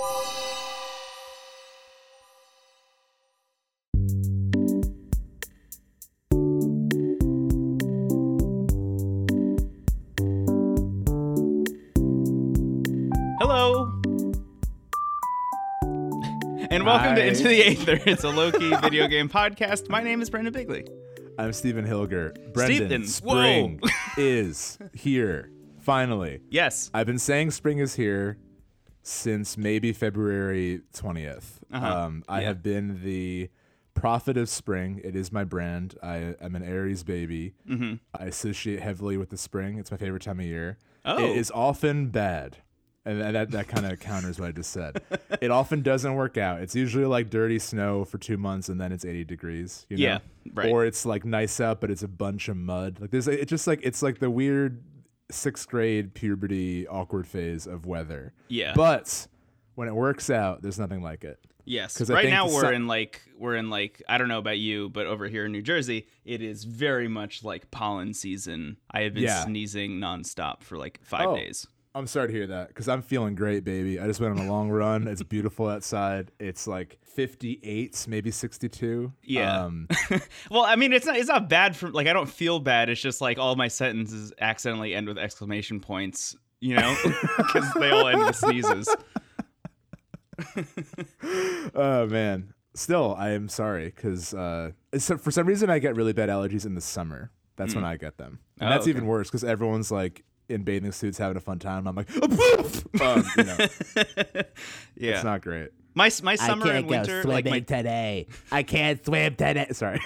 Hello. And welcome to Into the Aether. It's a low-key video game podcast. My name is Brendan Bigley. I'm Stephen Hilger. Brendan, Stephen, whoa. spring is here. Finally. Yes. I've been saying spring is here since maybe February 20th. Uh-huh. Um, I Yeah. have been the prophet of spring. It is my brand. I am an Aries baby. Mm-hmm. I associate heavily with the spring. It's my favorite time of year. Oh. It is often bad. And that, that, that kind of counters what I just said. It often doesn't work out. It's usually like dirty snow for two months and then it's 80 degrees. You know? Yeah, right. Or it's like nice out, but it's a bunch of mud. Like there's, it's just like, it's like the weird sixth grade puberty awkward phase of weather. Yeah. But when it works out, there's nothing like it. Yes. Because Right now we're sun- in like we're in like I don't know about you, but over here in New Jersey, it is very much like pollen season. I have been Yeah. sneezing nonstop for like five Oh. days. I'm sorry to hear that because I'm feeling great, baby. I just went on a long run. It's beautiful outside. It's like 58, maybe 62. Yeah. Um, Well, I mean, it's not it's not bad for like I don't feel bad. It's just like all my sentences accidentally end with exclamation points, you know, because they all end with sneezes. oh man. Still, I am sorry because uh, for some reason I get really bad allergies in the summer. That's when I get them, and Oh, that's okay. even worse because everyone's like in bathing suits having a fun time. I'm like, um, you know, Yeah. it's not great. my my summer I can't and go winter swimming like my today. I can't swim today. Sorry,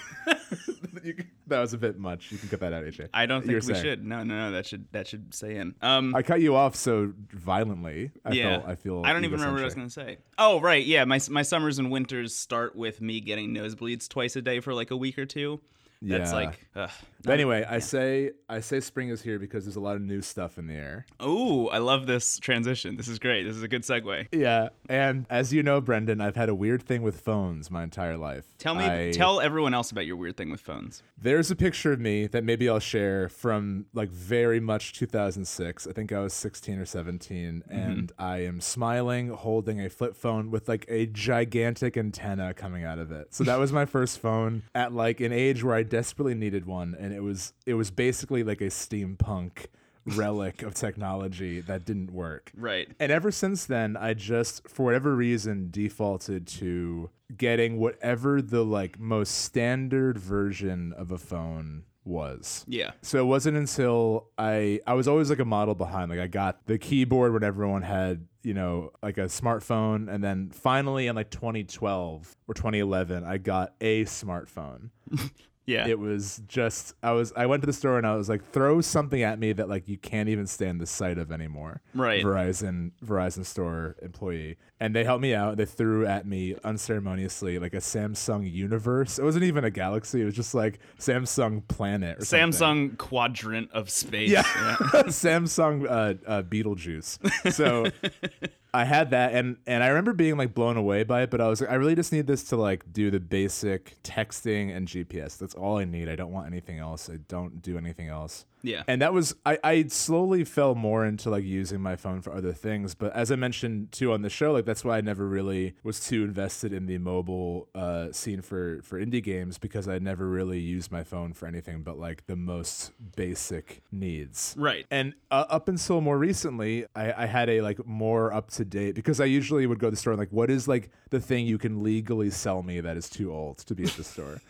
You that was a bit much. You can cut that out, AJ. I don't You were think we saying. should. No, no, no. That should that should stay in. Um, I cut you off so violently. I yeah. feel. I feel. I don't even remember what I was gonna say. Oh, right. Yeah. My my summers and winters start with me getting nosebleeds twice a day for like a week or two. That's Yeah. like. Ugh. But anyway, I say I say spring is here because there's a lot of new stuff in the air. Oh, I love this transition. This is great. This is a good segue. Yeah, and as you know, Brendan, I've had a weird thing with phones my entire life. Tell me, I- tell everyone else about your weird thing with phones. There's a picture of me that maybe I'll share from like very much 2006. I think I was 16 or 17, Mm-hmm. and I am smiling, holding a flip phone with like a gigantic antenna coming out of it. So that was my first phone at like an age where I desperately needed one, and it was it was basically like a steampunk relic of technology that didn't work. Right. And ever since then, I just, for whatever reason, defaulted to getting whatever the like most standard version of a phone was. Yeah. So it wasn't until I I was always like a model behind. Like I got the keyboard when everyone had, you know, like a smartphone and then finally in like 2012 or 2011 I got a smartphone. Yeah. It was just I was I went to the store and I was like throw something at me that like you can't even stand the sight of anymore. Right. Verizon Verizon store employee. And they helped me out. They threw at me unceremoniously like a Samsung Universe. It wasn't even a Galaxy. It was just like Samsung Planet or something. Samsung quadrant of space. Yeah. Samsung uh, uh, Beetlejuice. So I had that, and and I remember being like blown away by it. But I was like, I really just need this to like do the basic texting and GPS. That's all I need. I don't want anything else. I don't do anything else. Yeah. And that was I, I slowly fell more into like using my phone for other things. But as I mentioned too on the show, like that's why I never really was too invested in the mobile uh, scene for for indie games because I never really used my phone for anything but like the most basic needs. Right. And uh, up until more recently, I, I had a like more up to date because I usually would go to the store and like, what is like the thing you can legally sell me that is too old to be at the store?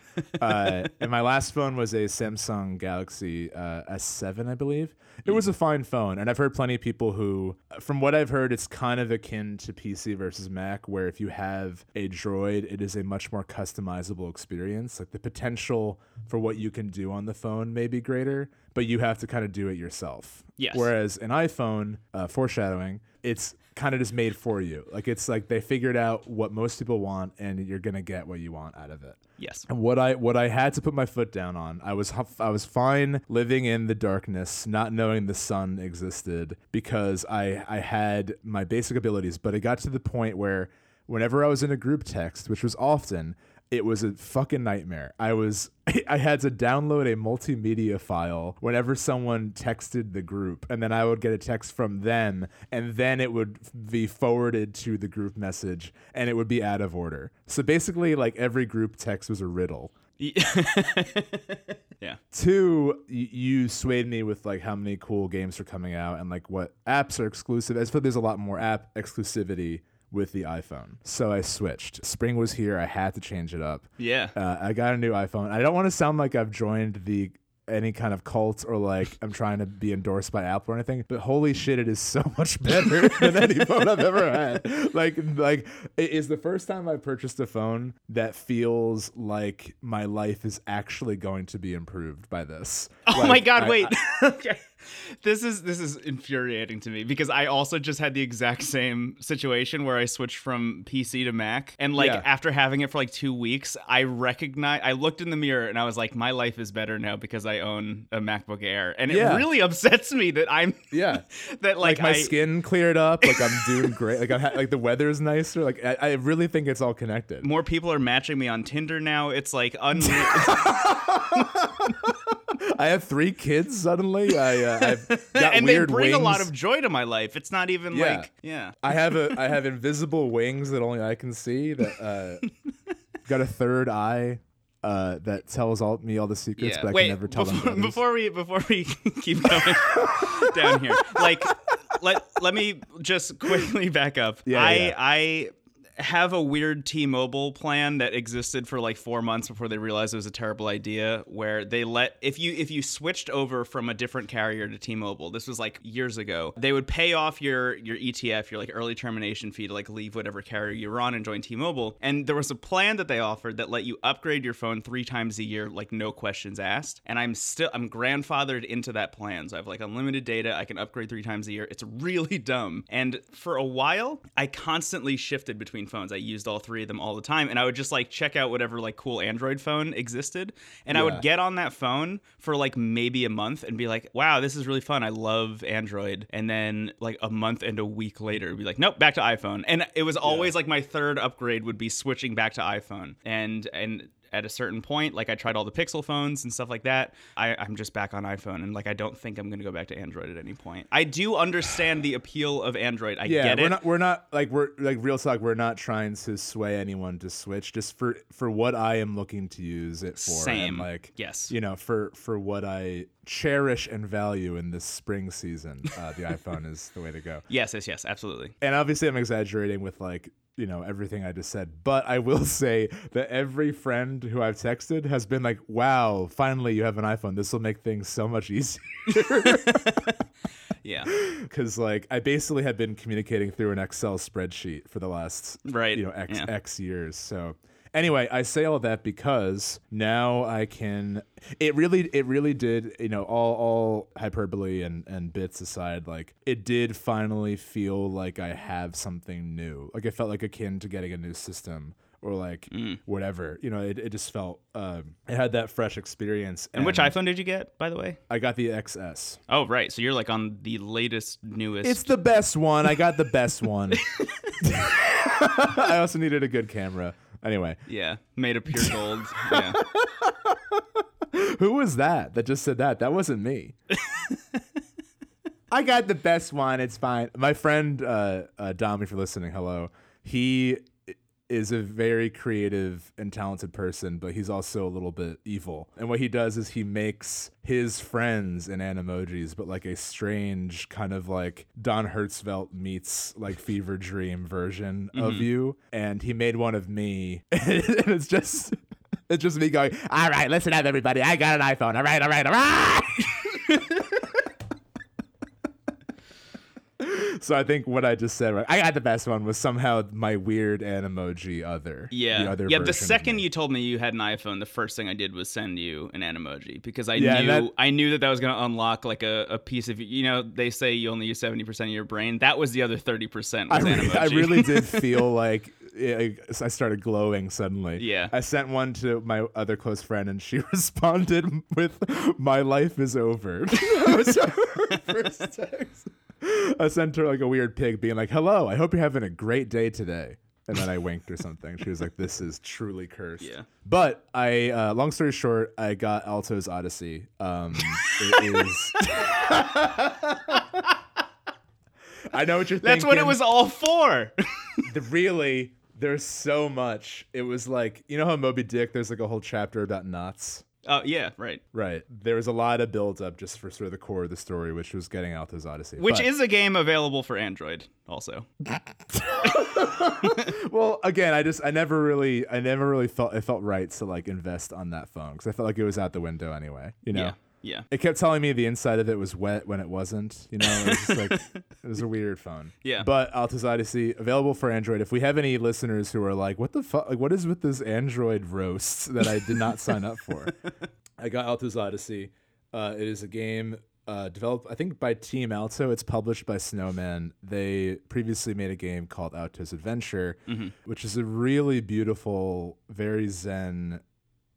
Uh, and my last phone was a Samsung Galaxy uh, S7, I believe. It was a fine phone, and I've heard plenty of people who, from what I've heard, it's kind of akin to PC versus Mac, where if you have a Droid, it is a much more customizable experience. Like the potential for what you can do on the phone may be greater, but you have to kind of do it yourself. Yes. Whereas an iPhone, uh, foreshadowing, it's kind of just made for you. Like it's like they figured out what most people want, and you're gonna get what you want out of it. Yes. And what I what I had to put my foot down on, I was I was fine living in the darkness, not knowing the sun existed because I I had my basic abilities, but it got to the point where whenever I was in a group text, which was often, it was a fucking nightmare. I was I had to download a multimedia file whenever someone texted the group, and then I would get a text from them, and then it would be forwarded to the group message, and it would be out of order. So basically, like every group text was a riddle. yeah. Two, you swayed me with like how many cool games are coming out and like what apps are exclusive. I feel there's a lot more app exclusivity with the iPhone. So I switched. Spring was here. I had to change it up. Yeah. Uh, I got a new iPhone. I don't want to sound like I've joined the any kind of cult or like I'm trying to be endorsed by Apple or anything, but holy shit, it is so much better than any phone I've ever had. Like, like it is the first time I purchased a phone that feels like my life is actually going to be improved by this. Oh Like, my god, I- wait. I- okay. This is this is infuriating to me because I also just had the exact same situation where I switched from PC to Mac and like Yeah. after having it for like 2 weeks, I recognize I looked in the mirror and I was like my life is better now because I own a MacBook Air and it Yeah. really upsets me that I'm yeah. that like, Like, my I, skin cleared up. Like I'm doing great. Like I'm ha- like the weather's nicer. Like I, I really think it's all connected. more people are matching me on Tinder now. It's like unreal. I have three kids suddenly. I, uh, I've got and they weird bring a lot of joy to my life. It's not even Yeah. like yeah. I have a I have invisible wings that only I can see. That uh, got a third eye uh, that tells all me all the secrets, but I Wait, can never tell them. before we before we keep going down here, like let let me just quickly back up. Yeah, I yeah. I have a weird T-Mobile plan that existed for like four months before they realized it was a terrible idea. Where they let if you if you switched over from a different carrier to T-Mobile, this was like years ago. They would pay off your your ETF, your like early termination fee to like leave whatever carrier you were on and join T-Mobile. And there was a plan that they offered that let you upgrade your phone three times a year, like no questions asked. And I'm still I'm grandfathered into that plan, so I have like unlimited data. I can upgrade three times a year. It's really dumb. And for a while, I constantly shifted between phones. I used all three of them all the time, and I would just like check out whatever like cool Android phone existed, and I would get on that phone for like maybe a month and be like, "Wow, this is really fun. I love Android." And then like a month and a week later, be like, "Nope, back to iPhone." And it was always like my third upgrade would be switching back to iPhone, and and at a certain point, like I tried all the Pixel phones and stuff like that. I, I'm just back on iPhone, and like I don't think I'm gonna go back to Android at any point. I do understand the appeal of Android. I yeah, get we're it. not we're not like we're like real talk. We're not trying to sway anyone to switch. Just for for what I am looking to use it for. Same. like Yes. you know for for what I cherish and value in this spring season, uh, the iPhone is the way to go. yes, yes, yes, absolutely. and obviously I'm exaggerating with like you know everything I just said, but I will say that every friend who I've texted has been like, "Wow, finally you have an iPhone. This will make things so much easier." Yeah. Because like I basically have been communicating through an Excel spreadsheet for the last Right. you know x Yeah. x years. So anyway, I say all that because now I can. It really, it really did. You know, all all hyperbole and and bits aside, like it did finally feel like I have something new. Like it felt like akin to getting a new system. Or like Mm. whatever, you know, it, it just felt um, it had that fresh experience. And which iPhone did you get, by the way? I got the XS. Oh, right. So you're like on the latest, newest. It's the best one. I got the best one. I also needed a good camera. Anyway, yeah, made of pure gold. yeah. who was that that just said that? That wasn't me. I got the best one. It's fine. My friend uh, uh, Dom, if you're listening, hello. He is a very creative and talented person, but he's also a little bit evil. And what he does is he makes his friends in animojis, but like a strange kind of like Don Hertzfeldt meets like Fever Dream version of mm-hmm. you. And he made one of me, and it's just. It's just me going, All right, listen up, everybody. I got an iPhone. All right, all right, all right. So I think what I just said, right? I got the best one was somehow my weird animoji other. Yeah. The other yeah. The second you told me you had an iPhone, the first thing I did was send you an emoji because I Yeah, knew that- I knew that that was going to unlock like a, a piece of you know they say you only use seventy percent of your brain. That was the other thirty percent I, re- I really did feel like I I started glowing suddenly. Yeah. I sent one to my other close friend and she responded with, My life is over. That was her first text. I sent her like a weird pig being like, Hello, I hope you're having a great day today. and then I winked or something. She was like, "This is truly cursed." Yeah. But I, uh, long story short, I got Alto's Odyssey. Um, it is. I know what you're thinking. That's what it was all for. The, really, there's so much. It was like you know how Moby Dick. There's like a whole chapter about knots. Oh yeah, right. Right. There was a lot of build up just for sort of the core of the story, which was getting Alto's Odyssey. Which But- is a game available for Android also. well, again, I just I never really I never really felt it felt right to like invest on that phone because I felt like it was out the window anyway. You know. Yeah. Yeah. It kept telling me the inside of it was wet when it wasn't. You know, it was just like it was a weird phone. Yeah. But Alto's Odyssey available for Android. If we have any listeners who are like, "What the fuck? Like, what is with this Android roast that I did not sign up for?" I got Alto's Odyssey. Uh, it is a game uh, developed, I think, by Team Alto. It's published by Snowman. They previously made a game called Alto's Adventure, Mm-hmm. which is a really beautiful, very zen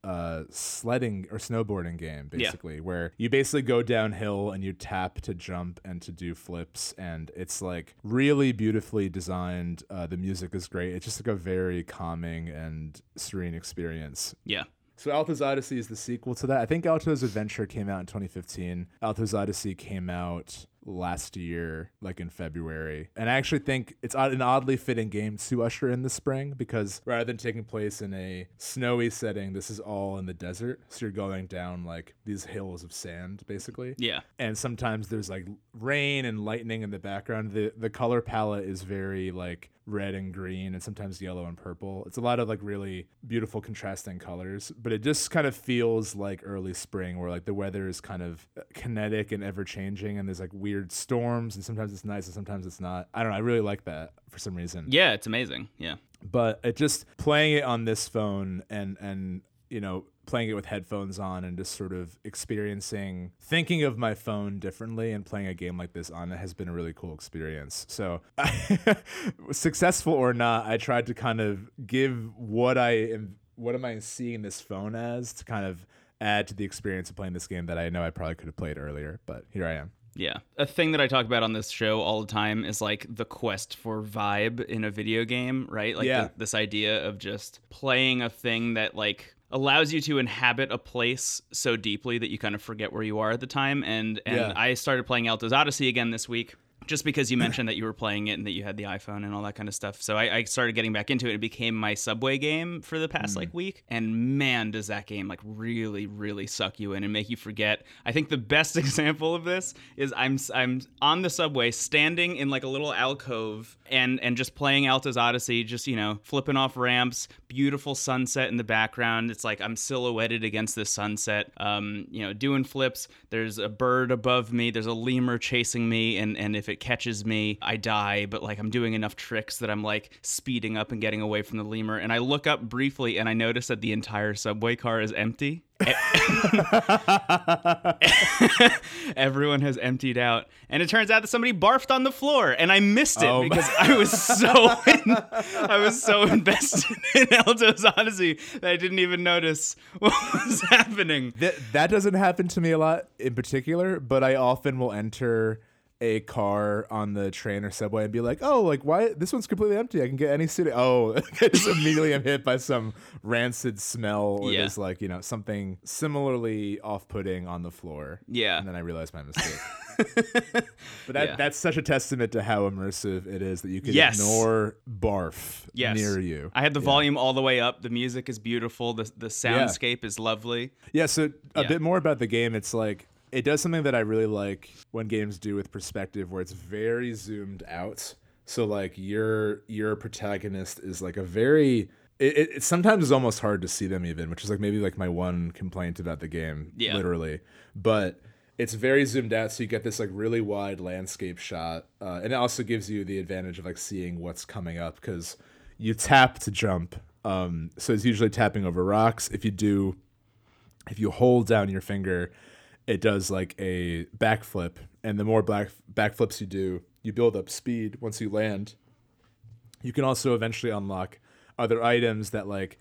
uh sledding or snowboarding game basically where you basically go downhill and you tap to jump and to do flips and it's like really beautifully designed uh the music is great it's just like a very calming and serene experience Yeah. so Alto's Odyssey is the sequel to that. I think Alto's Adventure came out in 2015. Alto's Odyssey came out last year, like in February. And I actually think it's an oddly fitting game to usher in the spring because rather than taking place in a snowy setting, this is all in the desert. So you're going down like these hills of sand, basically Yeah. and sometimes there's like rain and lightning in the background. The the color palette is very like red and green and sometimes yellow and purple. It's a lot of like really beautiful contrasting colors, but it just kind of feels like early spring where like the weather is kind of uh, kinetic and ever changing and there's like weird storms and sometimes it's nice and sometimes it's not. I don't know, I really like that for some reason Yeah, it's amazing. Yeah. but it just playing it on this phone and and you know playing it with headphones on and just sort of experiencing thinking of my phone differently and playing a game like this on it has been a really cool experience so successful or not i tried to kind of give what i am what am i seeing this phone as to kind of add to the experience of playing this game that i know i probably could have played earlier but here i am Yeah. A thing that I talk about on this show all the time is like the quest for vibe in a video game, right? Like Yeah. th- this idea of just playing a thing that like allows you to inhabit a place so deeply that you kind of forget where you are at the time. And and Yeah. I started playing Alto's Odyssey again this week. Just because you mentioned that you were playing it and that you had the iPhone and all that kind of stuff. So I, I started getting back into it. It became my subway game for the past like week. And man, does that game like really, really suck you in and make you forget. I think the best example of this is I'm I'm on the subway, standing in like a little alcove and and just playing Alto's Odyssey, just you know flipping off ramps, beautiful sunset in the background. It's like I'm silhouetted against the sunset, um, you know, doing flips. There's a bird above me. There's a lemur chasing me, and and if it catches me, I die. But like I'm doing enough tricks that I'm like speeding up and getting away from the lemur. And I look up briefly and I notice that the entire subway car is empty. Everyone has emptied out, and it turns out that somebody barfed on the floor, and I missed it Oh because I was so in, I was so invested in Alto's Odyssey that I didn't even notice what was happening. That that doesn't happen to me a lot in particular, but I often will enter a car on the train or subway and be like, "Oh, like why this one's completely empty? I can get any city." Oh, I just immediately am hit by some rancid smell or Yeah. there's like you know something similarly off-putting on the floor. Yeah. and then I realize my mistake. but that Yeah. that's such a testament to how immersive it is that you can Yes. ignore barf Yes. near you. I had the volume all the way up. The music is beautiful. The the soundscape is lovely. Yeah, so a Yeah. bit more about the game. It's like it does something that I really like when games do with perspective, where it's very zoomed out. So like your your protagonist is like a very. It, it, it sometimes is almost hard to see them even, which is like maybe like my one complaint about the game, Yeah. literally. But it's very zoomed out, so you get this like really wide landscape shot, uh, and it also gives you the advantage of like seeing what's coming up because you tap to jump. Um, so it's usually tapping over rocks. If you do if you hold down your finger, it does like a backflip, and the more back backflips you do, you build up speed once you land. You can also eventually unlock other items that like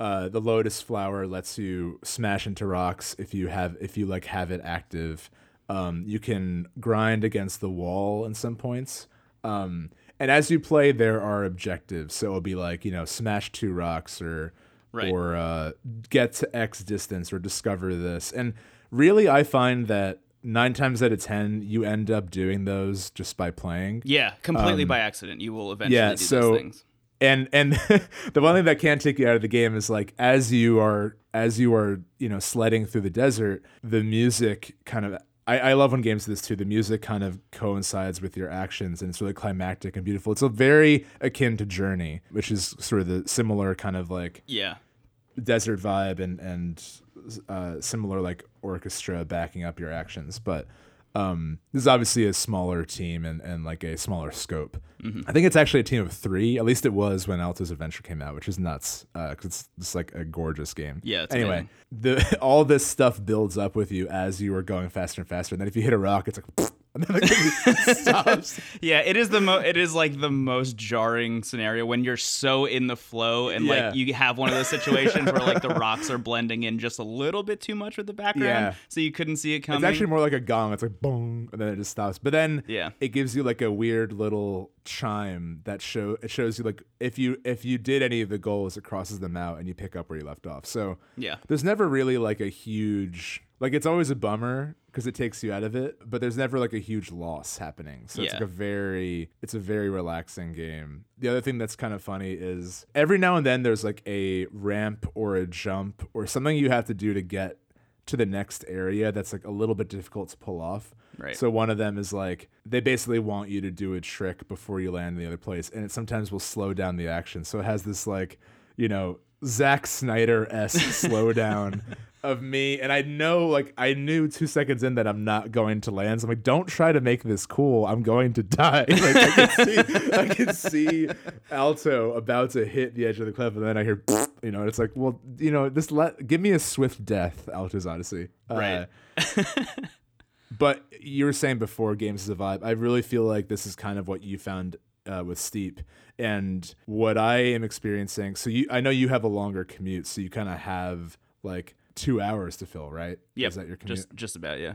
uh, the lotus flower lets you smash into rocks if you have if you like have it active. Um, you can grind against the wall in some points. Um, and as you play, there are objectives. So it'll be like you know, smash two rocks or Right. or uh, get to X distance or discover this. And really, I find that nine times out of ten, you end up doing those just by playing. Yeah, completely by accident. You will eventually Um, yeah, do so- those things. and and the one thing that can take you out of the game is like as you are as you are you know sledding through the desert the music kind of I, I love when games do this too the music kind of coincides with your actions and it's really climactic and beautiful it's a very akin to journey which is sort of the similar kind of like Yeah. desert vibe and and uh, similar like orchestra backing up your actions but um this is obviously a smaller team and, and like a smaller scope. I think it's actually a team of three. At least it was when alto's adventure came out which is nuts because it's just like a gorgeous game. Yeah, it's anyway the all this stuff builds up with you as you are going faster and faster and then if you hit a rock it's like and then it stops Yeah, it is the mo it is like the most jarring scenario when you're so in the flow and Yeah. like you have one of those situations where like the rocks are blending in just a little bit too much with the background Yeah. so you couldn't see it coming. It's actually more like a gong. It's like boom, and then it just stops. But then Yeah. it gives you like a weird little chime that show it shows you like if you if you did any of the goals, it crosses them out and you pick up where you left off. So Yeah. there's never really like a huge like it's always a bummer because it takes you out of it, but there's never like a huge loss happening. So it's like a very it's a very relaxing game. The other thing that's kind of funny is every now and then there's like a ramp or a jump or something you have to do to get to the next area that's like a little bit difficult to pull off. Right. So one of them is like they basically want you to do a trick before you land in the other place, and it sometimes will slow down the action. So it has this like, you know, Zack Snyder s slowdown of me, and I know like I knew two seconds in that I'm not going to land. So I'm like, don't try to make this cool. I'm going to die. Like I can see, I can see Alto about to hit the edge of the cliff, and then I hear, you know, and it's like, well, you know, this let give me a swift death, Alto's Odyssey. Right. Uh, but you were saying before games is a vibe. I really feel like this is kind of what you found uh, with Steep, and what I am experiencing. So you, I know you have a longer commute, so you kind of have like two hours to fill, right? Yep. Is that your commute? Just just about, yeah.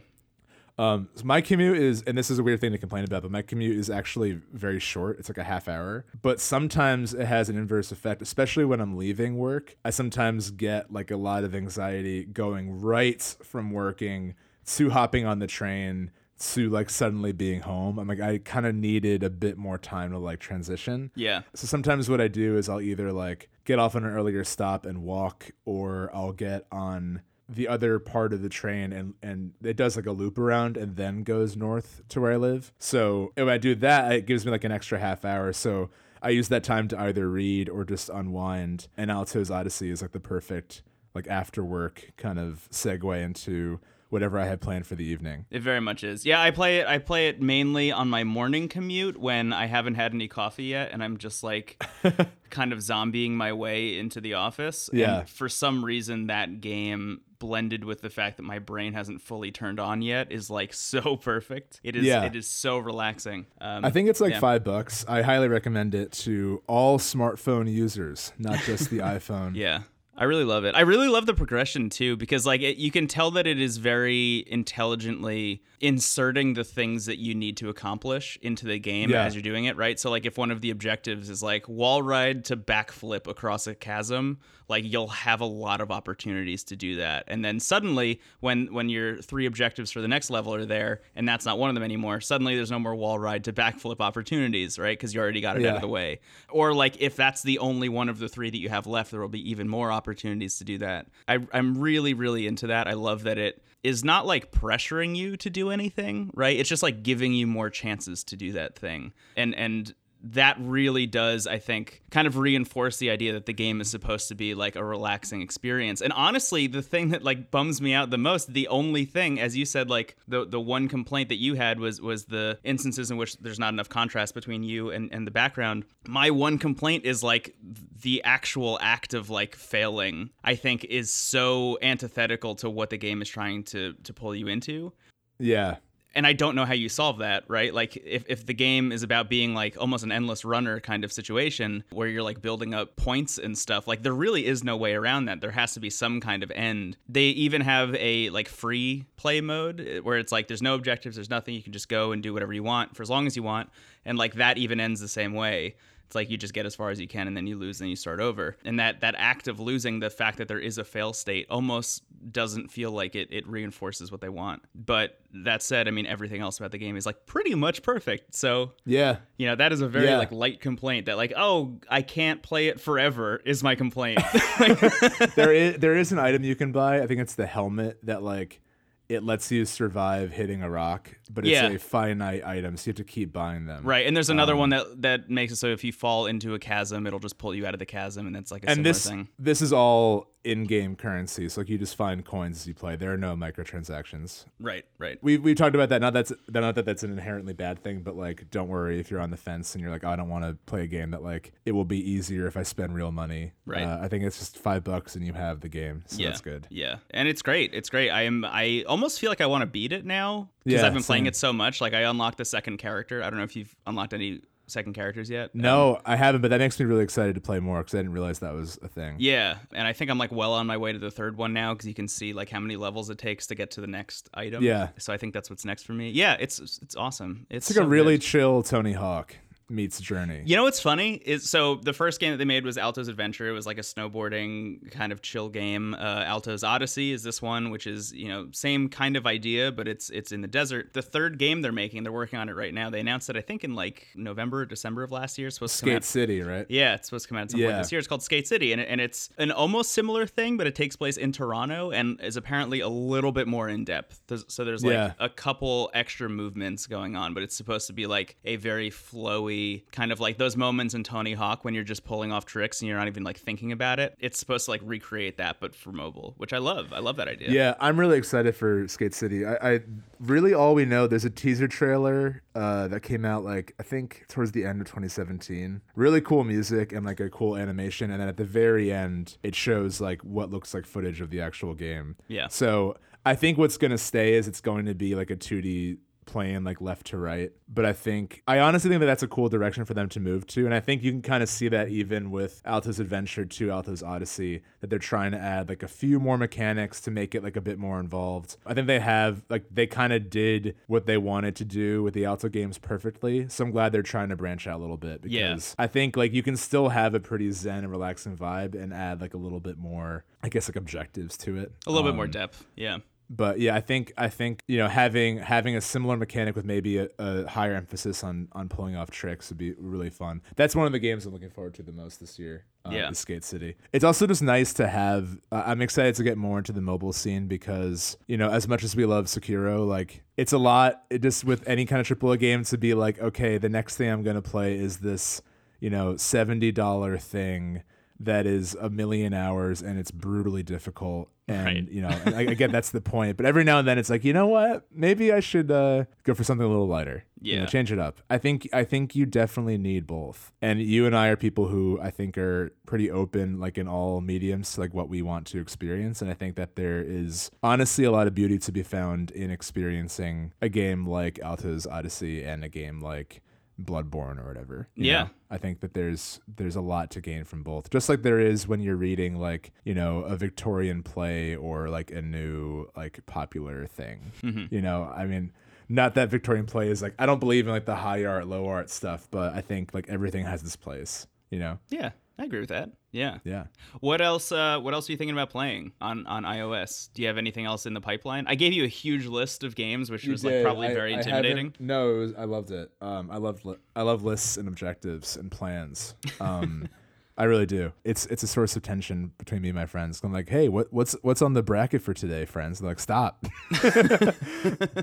Um, so my commute is, and this is a weird thing to complain about, but my commute is actually very short. It's like a half hour. But sometimes it has an inverse effect, especially when I'm leaving work. I sometimes get like a lot of anxiety going right from working to hopping on the train to like suddenly being home. I'm like, I kind of needed a bit more time to like transition. Yeah. So sometimes what I do is I'll either like get off on an earlier stop and walk, or I'll get on the other part of the train and and it does like a loop around and then goes north to where I live. So if I do that, it gives me like an extra half hour. So I use that time to either read or just unwind. And Alto's Odyssey is like the perfect like after work kind of segue into whatever I had planned for the evening. It very much is. Yeah, I play it. I play it mainly on my morning commute when I haven't had any coffee yet, and I'm just like kind of zombieing my way into the office. Yeah. And for some reason, that game blended with the fact that my brain hasn't fully turned on yet is like so perfect. It is. Yeah. It is so relaxing. Um, I think it's like yeah. five bucks. I highly recommend it to all smartphone users, not just the iPhone. Yeah. I really love it. I really love the progression too because like it, you can tell that it is very intelligently inserting the things that you need to accomplish into the game Yeah. as you're doing it, right? So like if one of the objectives is like wall ride to backflip across a chasm, like you'll have a lot of opportunities to do that. And then suddenly when when your three objectives for the next level are there and that's not one of them anymore, suddenly there's no more wall ride to backflip opportunities, right? Cuz you already got it out of the way. Or like if that's the only one of the three that you have left, there will be even more opportunities to do that. I, I'm really, really into that. I love that it is not like pressuring you to do anything, right? It's just like giving you more chances to do that thing. And and that really does, I think, kind of reinforce the idea that the game is supposed to be like a relaxing experience. And honestly, the thing that like bums me out the most, the only thing, as you said, like the the one complaint that you had was was the instances in which there's not enough contrast between you and, and the background. My one complaint is like the actual act of like failing, I think, is so antithetical to what the game is trying to to pull you into Yeah. and I don't know how you solve that, right? Like if, if the game is about being like almost an endless runner kind of situation where you're like building up points and stuff, like there really is no way around that. There has to be some kind of end. They even have a like free play mode eh, where it's like there's no objectives, there's nothing. You can just go and do whatever you want for as long as you want. And like that even ends the same way. It's like you just get as far as you can and then you lose and you start over. And that that act of losing, the fact that there is a fail state almost doesn't feel like it it reinforces what they want. But that said, I mean everything else about the game is like pretty much perfect. So Yeah. you know, that is a very Yeah. like light complaint that like, oh, I can't play it forever is my complaint. there is there is an item you can buy. I think it's the helmet that like it lets you survive hitting a rock, but it's Yeah. a finite item, so you have to keep buying them. right. And there's another Um, one that that makes it so if you fall into a chasm, it'll just pull you out of the chasm and that's like a And similar this thing. this is all in-game currency, so like you just find coins as you play. There are no microtransactions. Right, right. We we talked about that. Not that's not that that's an inherently bad thing, but like don't worry if you're on the fence and you're like, oh, I don't want to play a game that like it will be easier if I spend real money. Right. Uh, I think it's just five bucks and you have the game, so yeah, that's good. Yeah, and it's great. It's great. I am. I almost feel like I want to beat it now because Yeah, I've been playing it so much. Like I unlocked the second character. I don't know if you've unlocked any second characters yet. Um, No, I haven't, but that makes me really excited to play more because I didn't realize that was a thing. Yeah, and I think I'm like well on my way to the third one now because you can see like how many levels it takes to get to the next item. Yeah. So I think that's what's next for me. Yeah, it's it's awesome. It's, It's like so a really good. chill Tony Hawk meets Journey. You know what's funny is so the first game that they made was Alto's Adventure. It was like a snowboarding kind of chill game. Uh, Alto's Odyssey is this one, which is you know same kind of idea, but it's it's in the desert. The third game they're making, they're working on it right now. They announced it I think in like November, or December of last year. It's supposed to come Skate out City, right? Yeah, it's supposed to come out at some point this year. It's called Skate City, and, it- and it's an almost similar thing, but it takes place in Toronto and is apparently a little bit more in depth. So there's like Yeah. a couple extra movements going on, but it's supposed to be like a very flowy kind of like those moments in Tony Hawk when you're just pulling off tricks and you're not even like thinking about it. It's supposed to like recreate that, but for mobile, which I love. I love that idea. Yeah, I'm really excited for Skate City. I, I really all we know there's a teaser trailer uh, that came out like I think towards the end of 2017. Really cool music and like a cool animation, and then at the very end it shows like what looks like footage of the actual game. Yeah. So I think what's gonna stay is it's going to be like a 2D playing like left to right. But I think I honestly think that that's a cool direction for them to move to, and I think you can kind of see that even with Alto's Adventure to Alto's Odyssey that they're trying to add like a few more mechanics to make it like a bit more involved. I think they have like they kind of did what they wanted to do with the Alto games perfectly. So I'm glad they're trying to branch out a little bit because Yeah. I think like you can still have a pretty zen and relaxing vibe and add like a little bit more, I guess like objectives to it. A little bit more Um, depth. Yeah. But yeah, I think I think you know having having a similar mechanic with maybe a, a higher emphasis on on pulling off tricks would be really fun. That's one of the games I'm looking forward to the most this year. Uh, Yeah. Skate City. It's also just nice to have. Uh, I'm excited to get more into the mobile scene because you know as much as we love Sekiro, like it's a lot. It just with any kind of AAA game to be like, okay, the next thing I'm gonna play is this, you know, seventy dollar thing that is a million hours and it's brutally difficult and Right. you know I that's the point but every now and then it's like you know what maybe i should uh, go for something a little lighter you know, Yeah. change it up i think i think you definitely need both and you and i are people who i think are pretty open like in all mediums to like what we want to experience and i think that there is honestly a lot of beauty to be found in experiencing a game like alto's odyssey and a game like bloodborne or whatever Yeah. know? I think that there's there's a lot to gain from both. Just like there is when you're reading like, you know, a Victorian play or like a new like popular thing. Mm-hmm. You know, I mean, not that Victorian play is like I don't believe in like the high art, low art stuff, but I think like everything has its place, you know. Yeah. I agree with that. Yeah. Yeah. What else? Uh, what else are you thinking about playing on on iOS? Do you have anything else in the pipeline? I gave you a huge list of games, which was like probably very intimidating. no, it was, I loved it. Um, I loved li- I love lists and objectives and plans. Um, I really do. It's it's a source of tension between me and my friends. I'm like, hey, what what's what's on the bracket for today, friends? They're like, stop.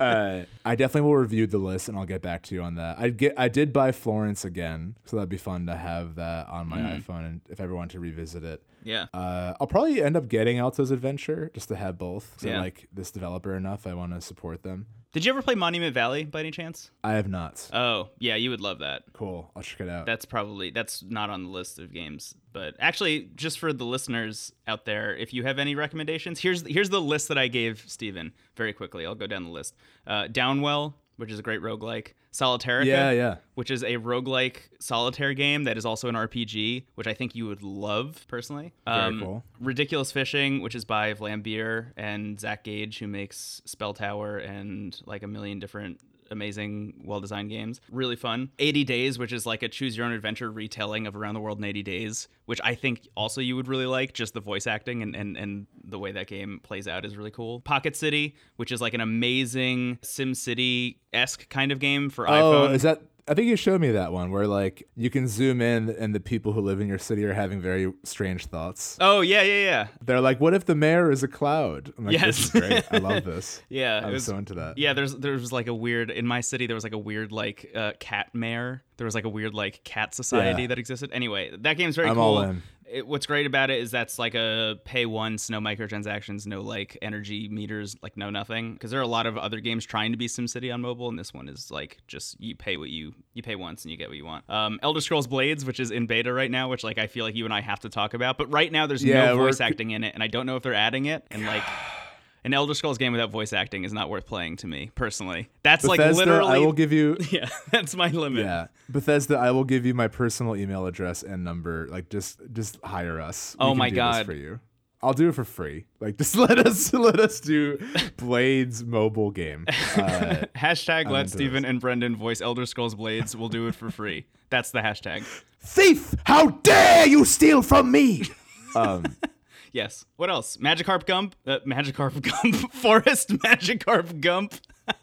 uh, I definitely will review the list and I'll get back to you on that. I get I did buy Florence again, so that'd be fun to have that on my iPhone and if I ever want to revisit it. Yeah. Uh, I'll probably end up getting Alto's Adventure just to have both. I Yeah. like this developer enough. I want to support them. Did you ever play Monument Valley by any chance? I have not. Oh, yeah, you would love that. Cool. I'll check it out. That's probably that's not on the list of games. But actually, just for the listeners out there, if you have any recommendations, here's here's the list that I gave Steven very quickly. I'll go down the list. Uh, Downwell, which is a great roguelike. Solitaire, Yeah, yeah. which is a roguelike solitaire game that is also an RPG, which I think you would love personally. Um, Very cool. Ridiculous Fishing, which is by Vlambeer and Zach Gage, who makes Spell Tower and like a million different amazing, well designed games. Really fun. 80 Days, which is like a choose your own adventure retelling of Around the World in 80 Days, which I think also you would really like. Just the voice acting and, and, and the way that game plays out is really cool. Pocket City, which is like an amazing SimCity esque kind of game for Oh, iPhone. is that? I think you showed me that one where like you can zoom in and the people who live in your city are having very strange thoughts. Oh, yeah, yeah, yeah. They're like, "What if the mayor is a cloud?" I'm like, Yes. "This is great. I love this." Yeah, I'm was- so into that. Yeah, there's there was like a weird in my city. There was like a weird like uh, cat mayor. There was like a weird like cat society Yeah. that existed. Anyway, that game's very I'm cool. It, what's great about it is that's like a pay once, no microtransactions, no like energy meters, like no nothing. Because there are a lot of other games trying to be SimCity on mobile, and this one is like just you pay what you you pay once and you get what you want. Um, Elder Scrolls Blades, which is in beta right now, which like I feel like you and I have to talk about, but right now there's Yeah, no voice acting in it, and I don't know if they're adding it, and like. An Elder Scrolls game without voice acting is not worth playing to me personally. That's like literally. I will give you. yeah, that's my limit. Yeah, Bethesda, I will give you my personal email address and number. Like, just just hire us. We Oh can my do this God. for you. I'll do it for free. Like, just let us let us do Blades mobile game. Uh, Hashtag let into Steven this. and Brendan voice Elder Scrolls Blades. We'll do it for free. That's the hashtag. Thief! How dare you steal from me? um, Yes. What else? Magikarp Gump. Uh, Magikarp Gump. Forest Magikarp Gump.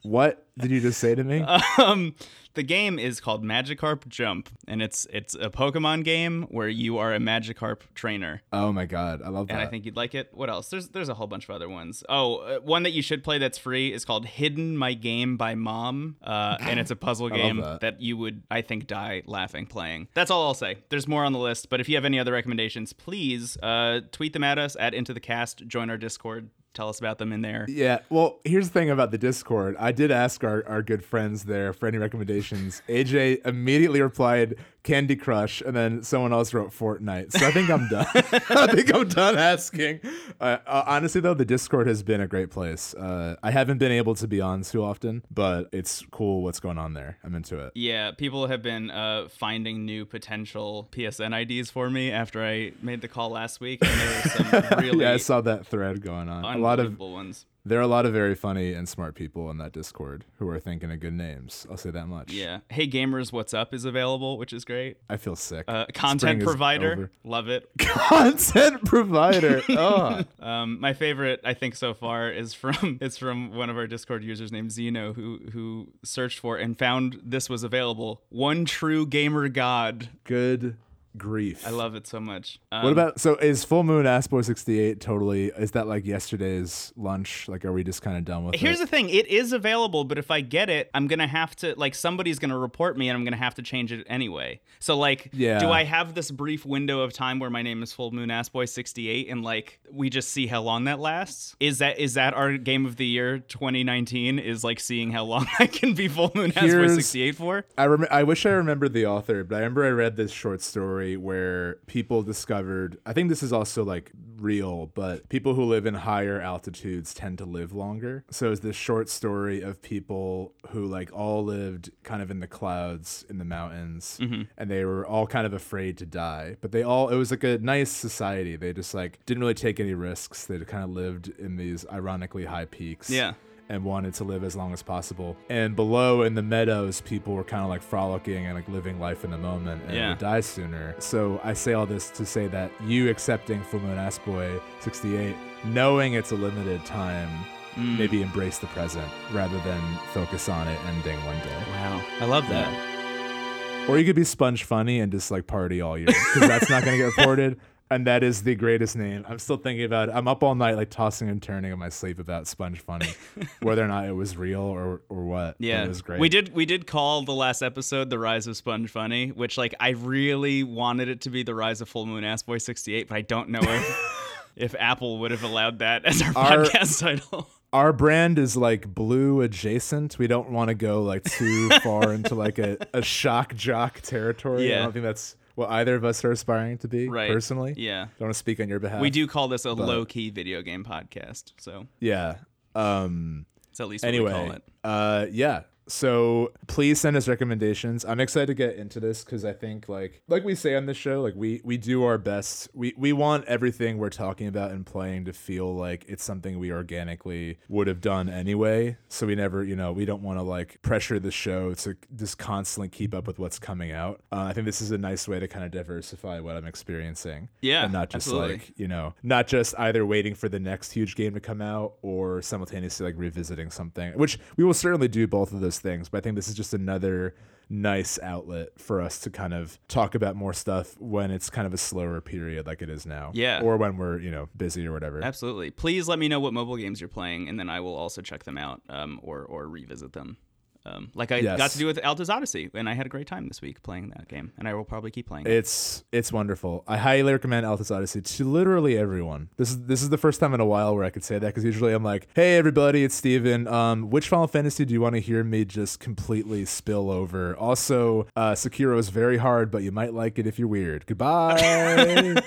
What did you just say to me? um, the game is called Magikarp Jump, and it's it's a Pokemon game where you are a Magikarp trainer. oh my god, I love that. and I think you'd like it. What else? There's there's a whole bunch of other ones. Oh, uh, one that you should play that's free is called Hidden My Game by Mom, uh, and it's a puzzle game that. you would I think die laughing playing. That's all I'll say. There's more on the list, but if you have any other recommendations, please uh, tweet them at us at Into the Cast. Join our Discord. Tell us about them in there. Yeah, well, here's the thing about the Discord. I did ask our, our good friends there for any recommendations. AJ immediately replied Candy Crush, and then someone else wrote Fortnite. So I think I'm done. I think I'm done asking. Uh, uh, honestly, though, the Discord has been a great place. Uh, I haven't been able to be on too often, but it's cool what's going on there. I'm into it. Yeah, people have been uh, finding new potential PSN IDs for me after I made the call last week, and there were some really yeah, I saw that thread going on. A lot of ones. there are a lot of very funny and smart people in that Discord who are thinking of good names. I'll say that much. Yeah. Hey Gamers, what's up is available, which is great. I feel sick. Uh, content is provider, love it. content provider. Oh. Um, my favorite, I think, so far is from it's from one of our Discord users named Zeno, who who searched for and found this was available. One true gamer god. Good grief. I love it so much. Um, What about so is Full Moon Assboy 68 totally is that like yesterday's lunch? Like are we just kind of done with Here's it? Here's the thing, it is available, but if I get it, I'm gonna have to like somebody's gonna report me and I'm gonna have to change it anyway. So like Yeah. do I have this brief window of time where my name is Full Moon Assboy 68 and like we just see how long that lasts? Is that is that our game of the year 2019 is like seeing how long I can be Full Moon Here's- 68 for? I rem- I wish I remembered the author, but I remember I read this short story where people discovered I think this is also like real, but people who live in higher altitudes tend to live longer. So it's this short story of people who like all lived kind of in the clouds in the mountains mm-hmm. and they were all kind of afraid to die. But they all it was like a nice society. They just like didn't really take any risks. They kind of lived in these ironically high peaks Yeah. And wanted to live as long as possible. And below in the meadows, people were kind of like frolicking and like living life in the moment and Yeah. would die sooner. So I say all this to say that you accepting Full Moon Ass Boy 68, knowing it's a limited time, Mm. maybe embrace the present rather than focus on it ending one day. Wow. I love that. Or you could be Sponge Funny and just like party all year because that's not going to get reported. And that is the greatest name. I'm still thinking about it. I'm up all night, like tossing and turning in my sleep about Sponge Funny, whether or not it was real or or what. Yeah, it was great. We did we did call the last episode the rise of Sponge Funny, which like I really wanted it to be the rise of Full Moon Ass Boy sixty eight, but I don't know if if Apple would have allowed that as our, Our- podcast title. Our brand is like blue adjacent. We don't want to go like too far into like a, a shock jock territory. Yeah. I don't think that's what either of us are aspiring to be Right. personally. Yeah. Don't want to speak on your behalf. We do call this a low key video game podcast, so Yeah. Um it's at least anyway, what we call it. uh yeah. So please send us recommendations. I'm excited to get into this because I think like like we say on this show, like we we do our best. We we want everything we're talking about and playing to feel like it's something we organically would have done anyway. So we never, you know, we don't want to like pressure the show to just constantly keep up with what's coming out. Uh, I think this is a nice way to kind of diversify what I'm experiencing. Yeah, and not just absolutely. like you know, not just either waiting for the next huge game to come out or simultaneously like revisiting something, which we will certainly do both of those things. But I think this is just another nice outlet for us to kind of talk about more stuff when it's kind of a slower period like it is now. Yeah. Or when we're, you know, busy or whatever. Absolutely. Please let me know what mobile games you're playing, and then I will also check them out um, or or revisit them. Um, like I got to do with Alto's Odyssey, and I had a great time this week playing that game, and I will probably keep playing. it. It's it's wonderful. I highly recommend Alto's Odyssey to literally everyone. This is this is the first time in a while where I could say that because usually I'm like, "Hey everybody, it's Steven. Um, which Final Fantasy do you want to hear me just completely spill over?" Also, uh, Sekiro is very hard, but you might like it if you're weird. Goodbye.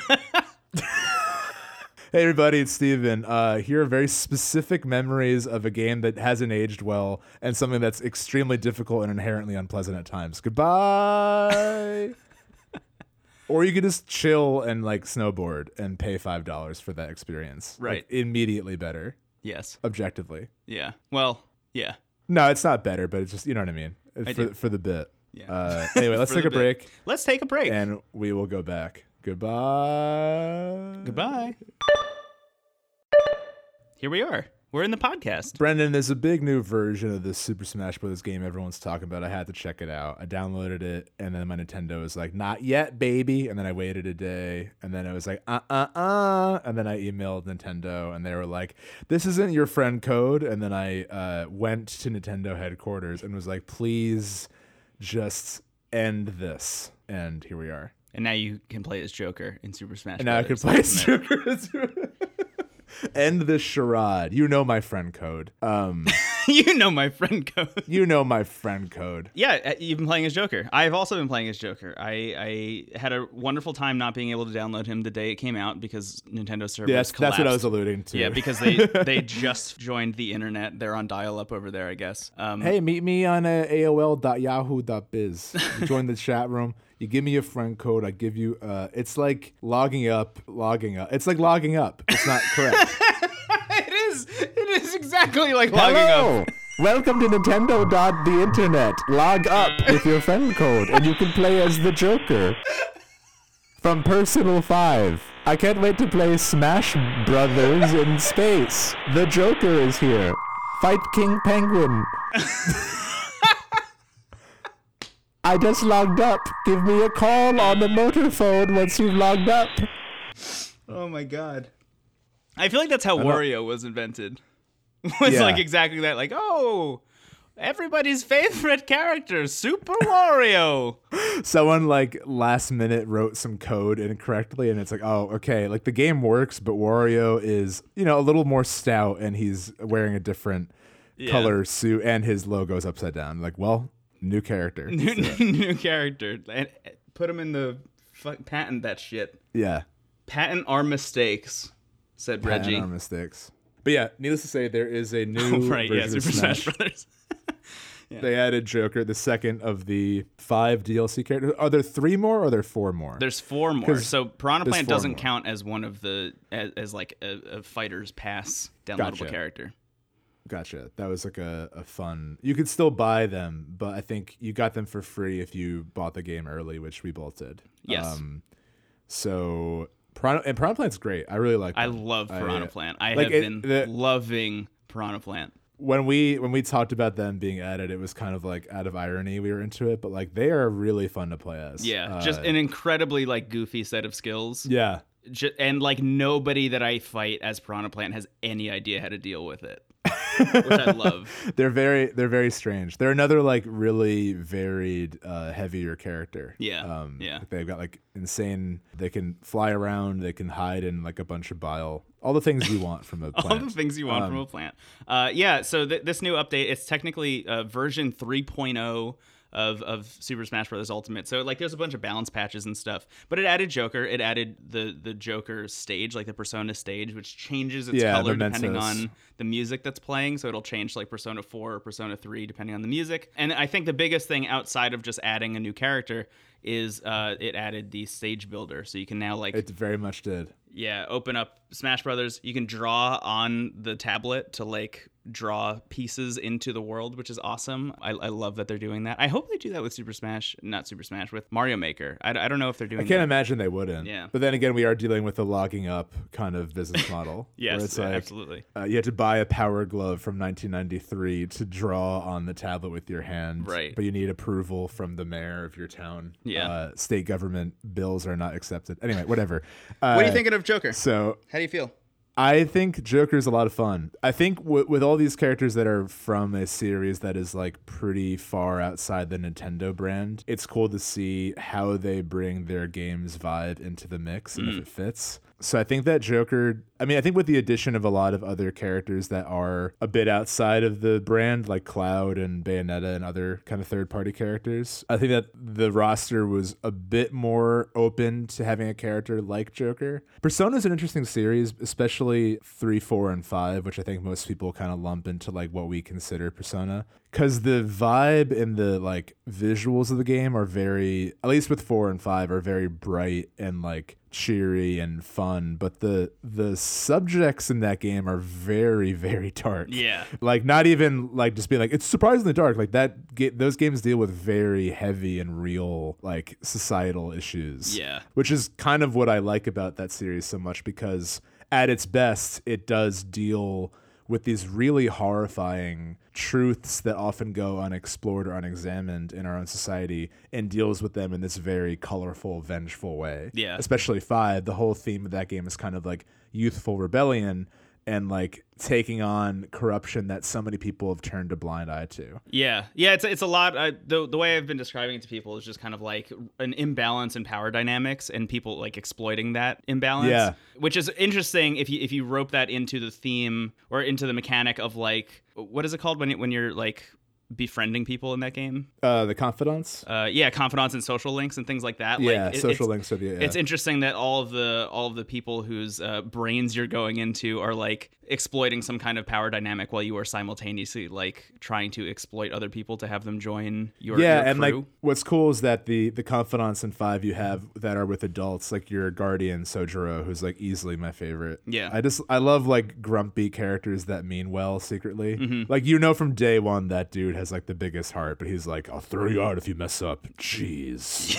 Hey everybody, it's Steven. Uh, here are very specific memories of a game that hasn't aged well and something that's extremely difficult and inherently unpleasant at times. Goodbye. or you could just chill and like snowboard and pay five dollars for that experience. Like, Right. immediately better, yes. objectively. Yeah. Well. Yeah. No, it's not better, but it's just you know what I mean. I for do. for the bit. Yeah. Uh, anyway, let's take a bit. break Let's take a break. and we will go back. Goodbye. Goodbye. Here we are. We're in the podcast. Brendan, there's a big new version of this Super Smash Bros. game everyone's talking about. I had to check it out. I downloaded it, and then my Nintendo was like, "Not yet, baby." And then I waited a day, and then I was like, "Uh, uh, uh," and then I emailed Nintendo, and they were like, "This isn't your friend code." And then I uh, went to Nintendo headquarters and was like, "Please, just end this." And here we are. And now you can play as Joker in Super Smash. And now I can play as Super. End this charade. You know my friend code. Um. you know my friend code. You know my friend code. Yeah, uh, you've been playing as Joker. I've also been playing as Joker. I, I had a wonderful time not being able to download him the day it came out because Nintendo servers Yeah, that's, collapsed. that's what I was alluding to. Yeah, because they they just joined the internet. They're on dial-up over there, I guess. Um, hey, meet me on uh, AOL.yahoo.biz. You join the chat room. You give me your friend code. I give you. Uh, it's like logging up, logging up. It's like logging up. It's not correct. it is. It is exactly like logging up. Hello. Welcome to Nintendo. dot The internet. Log up with your friend code, and you can play as the Joker. From Persona 5. I can't wait to play Smash Brothers in space. The Joker is here. Fight King Penguin. I just logged up. Give me a call on the motor phone once you've logged up. Oh my god. I feel like that's how Wario was invented. was Yeah. like exactly that. Like, oh, everybody's favorite character, Super Wario. Someone like last minute wrote some code incorrectly, and it's like, oh, okay. Like the game works, but Wario is, you know, a little more stout, and he's wearing a different color suit, and his logo's upside down. Like, well, new character. new, new character. And uh, put him in the fuck, patent that shit. yeah. Patent our mistakes, said Patent Reggie. our mistakes. But yeah, needless to say, there is a new right, yeah, Super of Smash, Smash. Brothers. They added Joker, the second of the five DLC characters. Are there three more or are there four more? There's four more. So Piranha Plant doesn't more. count as one of the as, as like a, a fighter's pass downloadable Gotcha. character. Gotcha. That was like a, a fun. You could still buy them, but I think you got them for free if you bought the game early, which we both did. Yes. Um, so Piranha and Piranha Plant's great. I really like. I them. love Piranha I- Plant. I like have it- been the- loving Piranha Plant. when we when we talked about them being added, it was kind of like out of irony we were into it, but like they are really fun to play as. Yeah, Uh, just an incredibly like goofy set of skills. yeah. Ju- and like nobody that I fight as Piranha Plant has any idea how to deal with it, which I love. They're very they're very strange. They're another like really varied, uh, heavier character. Yeah, Um, yeah. They've got like insane. They can fly around. They can hide in like a bunch of bile. All the things you want from a plant. All the things you want from Um, a plant. Uh, yeah, so th- this new update, it's technically uh, version 3.0 of of Super Smash Bros. Ultimate. So like there's a bunch of balance patches and stuff. But it added Joker. It added the the Joker stage, like the Persona stage, which changes its Yeah, color depending on the music that's playing. So it'll change like Persona 4 or Persona 3 depending on the music. And I think the biggest thing outside of just adding a new character is uh, it added the stage builder. So you can now like It very much did. yeah, open up Smash Brothers. You can draw on the tablet to like draw pieces into the world, which is awesome. I, I love that they're doing that. I hope they do that with Super Smash, not Super Smash, with Mario Maker. I, I don't know if they're doing that. I can't that. imagine they wouldn't. Yeah. But then again, we are dealing with a logging up kind of business model. Yes, where it's like, absolutely. Uh, you had to buy a Power Glove from 1993 to draw on the tablet with your hand. Right. But you need approval from the mayor of your town. Yeah. Uh, state government bills are not accepted. Anyway, whatever. Uh, What are you thinking of Joker? So How do you feel? I think Joker's a lot of fun. I think w- with all these characters that are from a series that is like pretty far outside the Nintendo brand, it's cool to see how they bring their game's vibe into the mix and if mm. it fits. So I think that Joker, I mean, I think with the addition of a lot of other characters that are a bit outside of the brand, like Cloud and Bayonetta and other kind of third party characters, I think that the roster was a bit more open to having a character like Joker. Persona is an interesting series, especially 3, 4, and 5, which I think most people kind of lump into like what we consider Persona. Because the vibe and the like visuals of the game are very, at least with 4 and 5, are very bright and like cheery and fun but the the subjects in that game are very very dark Yeah. like not even like just being like it's surprisingly dark like that those games deal with very heavy and real like societal issues Yeah. which is kind of what i like about that series so much because at its best it does deal with these really horrifying truths that often go unexplored or unexamined in our own society and deals with them in this very colorful vengeful way Yeah. especially five the whole theme of that game is kind of like youthful rebellion and like taking on corruption that so many people have turned a blind eye to Yeah, yeah, it's it's a lot. I, the the way I've been describing it to people is just kind of like an imbalance in power dynamics and people like exploiting that imbalance. Yeah. which is interesting if you if you rope that into the theme or into the mechanic of like what is it called when you, when you're like befriending people in that game? uh the confidants Uh, yeah, confidants and social links and things like that. yeah like, it- social links of the yeah. It's interesting that all of the all of the people whose uh, brains you're going into are like exploiting some kind of power dynamic while you are simultaneously like trying to exploit other people to have them join your yeah your and like what's cool is that the the confidants in five you have that are with adults like your guardian sojiro who's like easily my favorite. Yeah. i just i love like grumpy characters that mean well secretly. Mm-hmm. like you know from day one that dude has like the biggest heart but he's like i'll throw you out if you mess up. Jeez.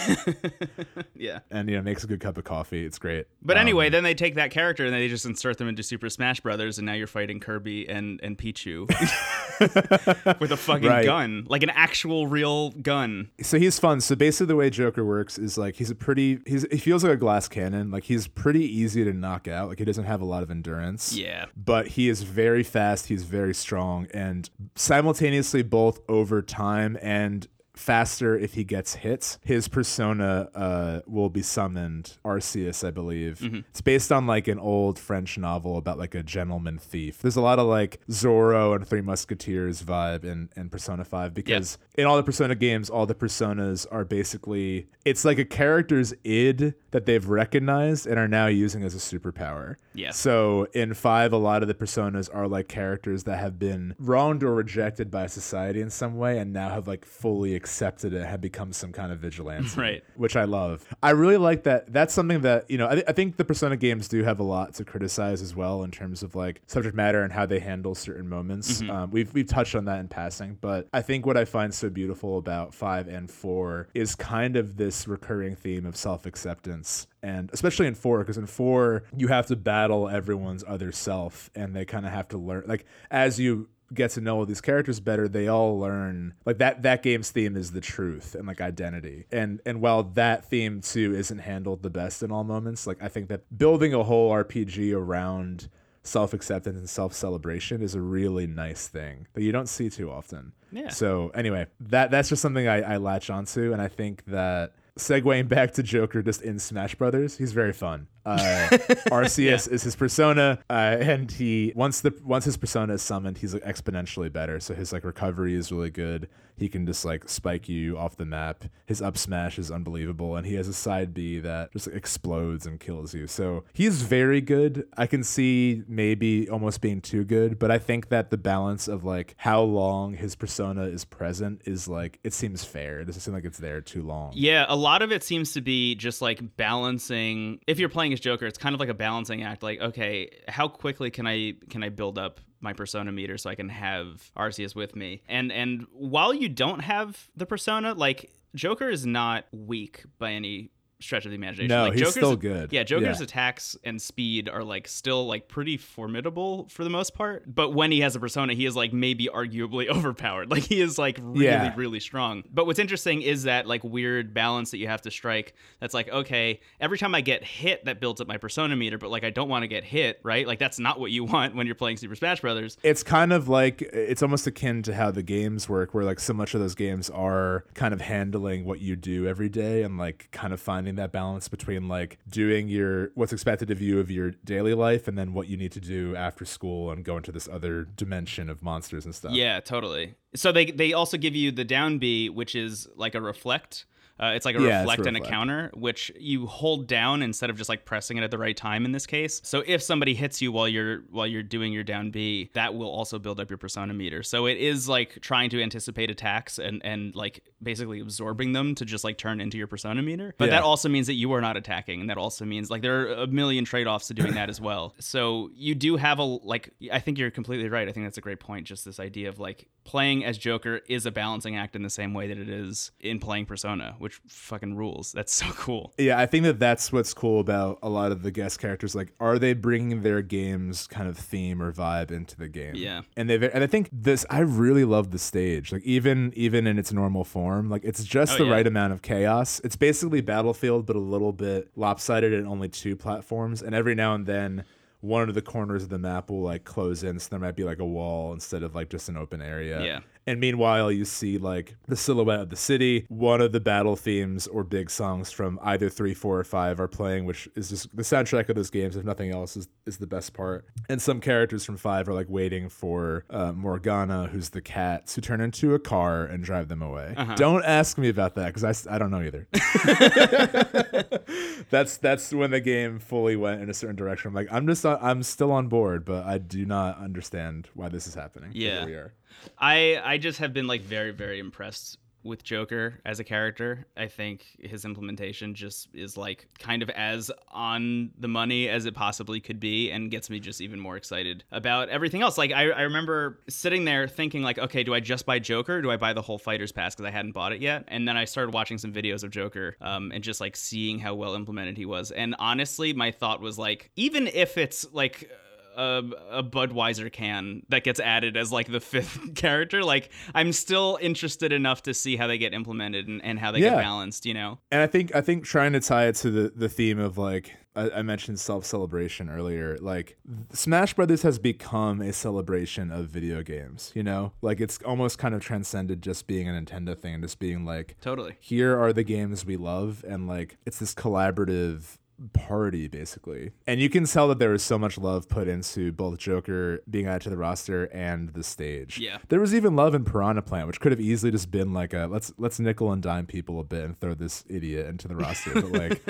Yeah. and you know makes a good cup of coffee. It's great. But Um, anyway, then they take that character and they just insert them into Super Smash Brothers, and now you're fighting Kirby and and Pichu with a fucking Right. gun, like an actual real gun. so he's fun. So basically, the way Joker works is like he's a pretty he's he feels like a glass cannon. Like he's pretty easy to knock out. Like he doesn't have a lot of endurance. Yeah. But he is very fast. He's very strong, and simultaneously, both over time and faster if he gets hit his persona uh, will be summoned Arsène i believe. It's based on like an old french novel about like a gentleman thief. There's a lot of like zorro and three musketeers vibe in, in persona 5 because in all the persona games all the personas are basically it's like a character's id that they've recognized and are now using as a superpower. Yeah. so in five, a lot of the personas are like characters that have been wronged or rejected by society in some way, and now have like fully accepted it, had become some kind of vigilante, Right. Which I love. I really like that. That's something that you know. I, th- I think the Persona games do have a lot to criticize as well in terms of like subject matter and how they handle certain moments. Um, we've we've touched on that in passing, but I think what I find so beautiful about five and four is kind of this recurring theme of self acceptance and especially in four because in four you have to battle everyone's other self and they kind of have to learn like as you get to know all these characters better they all learn like that that game's theme is the truth and like identity and and while that theme too isn't handled the best in all moments like i think that building a whole rpg around self-acceptance and self-celebration is a really nice thing that you don't see too often Yeah. so anyway that that's just something i, I latch onto and i think that segueing back to Joker just in Smash Brothers, he's very fun. Uh, Arsène is his persona, uh, and he once the once his persona is summoned, he's like exponentially better. So his like recovery is really good. He can just like spike you off the map. His up smash is unbelievable, and he has a side B that just like, explodes and kills you. So he's very good. I can see maybe almost being too good, but I think that the balance of like how long his persona is present is like it seems fair. It doesn't seem like it's there too long. Yeah, a lot of it seems to be just like balancing. If you're playing as Joker, it's kind of like a balancing act. Like, okay, how quickly can I can I build up my persona meter so I can have Arsène with me? And and while you don't have the persona, like Joker is not weak by any stretch of the imagination. No, like, he's Joker's, still good. Yeah, Joker's Yeah. attacks and speed are like still like pretty formidable for the most part. But when he has a persona, he is like maybe arguably overpowered. Like he is like really, Yeah. really strong. But what's interesting is that like weird balance that you have to strike. That's like, okay, every time I get hit, that builds up my persona meter, but like I don't want to get hit, right? Like that's not what you want when you're playing Super Smash Brothers. it's kind of like it's almost akin to how the games work where like so much of those games are kind of handling what you do every day and like kind of finding that balance between like doing your what's expected of you of your daily life and then what you need to do after school and go into this other dimension of monsters and stuff Yeah, totally. So they they also give you the down B, which is like a reflect. Uh, it's like a Yeah, reflect and a counter, which you hold down instead of just like pressing it at the right time in this case. So if somebody hits you while you're while you're doing your down B, that will also build up your persona meter. So it is like trying to anticipate attacks and and like basically absorbing them to just like turn into your persona meter. But Yeah. that also means that you are not attacking, and that also means like there are a million trade offs to doing that as well. So you do have a like I think you're completely right. I think that's a great point. Just this idea of like playing as Joker is a balancing act in the same way that it is in playing Persona, which fucking rules. That's so cool. Yeah, I think that that's what's cool about a lot of the guest characters. Like, are they bringing their game's kind of theme or vibe into the game? Yeah. and they and I think this. I really love the stage. Like, even even in its normal form, like it's just Oh, the yeah. right amount of chaos. It's basically Battlefield, but a little bit lopsided and only two platforms. And every now and then. One of the corners of the map will like close in, so there might be like a wall instead of like just an open area. Yeah. And meanwhile, you see like the silhouette of the city. One of the battle themes or big songs from either three, four, or five are playing, which is just the soundtrack of those games. If nothing else, is is the best part. And some characters from five are like waiting for uh, Morgana, who's the cats, who turn into a car and drive them away. Don't ask me about that because I, I don't know either. that's that's when the game fully went in a certain direction. I'm like, I'm just not, I'm still on board, but I do not understand why this is happening. Yeah. we are. I I just have been like very very impressed with Joker as a character. I think his implementation just is like kind of as on the money as it possibly could be and gets me just even more excited about everything else. Like I, I remember sitting there thinking like, okay, do I just buy Joker? Do I buy the whole Fighters Pass because I hadn't bought it yet? And then I started watching some videos of Joker um, and just like seeing how well implemented he was. And honestly, my thought was like, even if it's like a, a Budweiser can that gets added as like the fifth character. Like I'm still interested enough to see how they get implemented and, and how they Yeah. get balanced, you know? And I think I think trying to tie it to the the theme of like I, I mentioned self celebration earlier. Like Smash Brothers has become a celebration of video games. You know, like it's almost kind of transcended just being a Nintendo thing and just being like, Totally. here are the games we love, and like it's this collaborative party basically and you can tell that there was so much love put into both joker being added to the roster and the stage Yeah. there was even love in piranha plant which could have easily just been like a let's let's nickel and dime people a bit and throw this idiot into the roster but like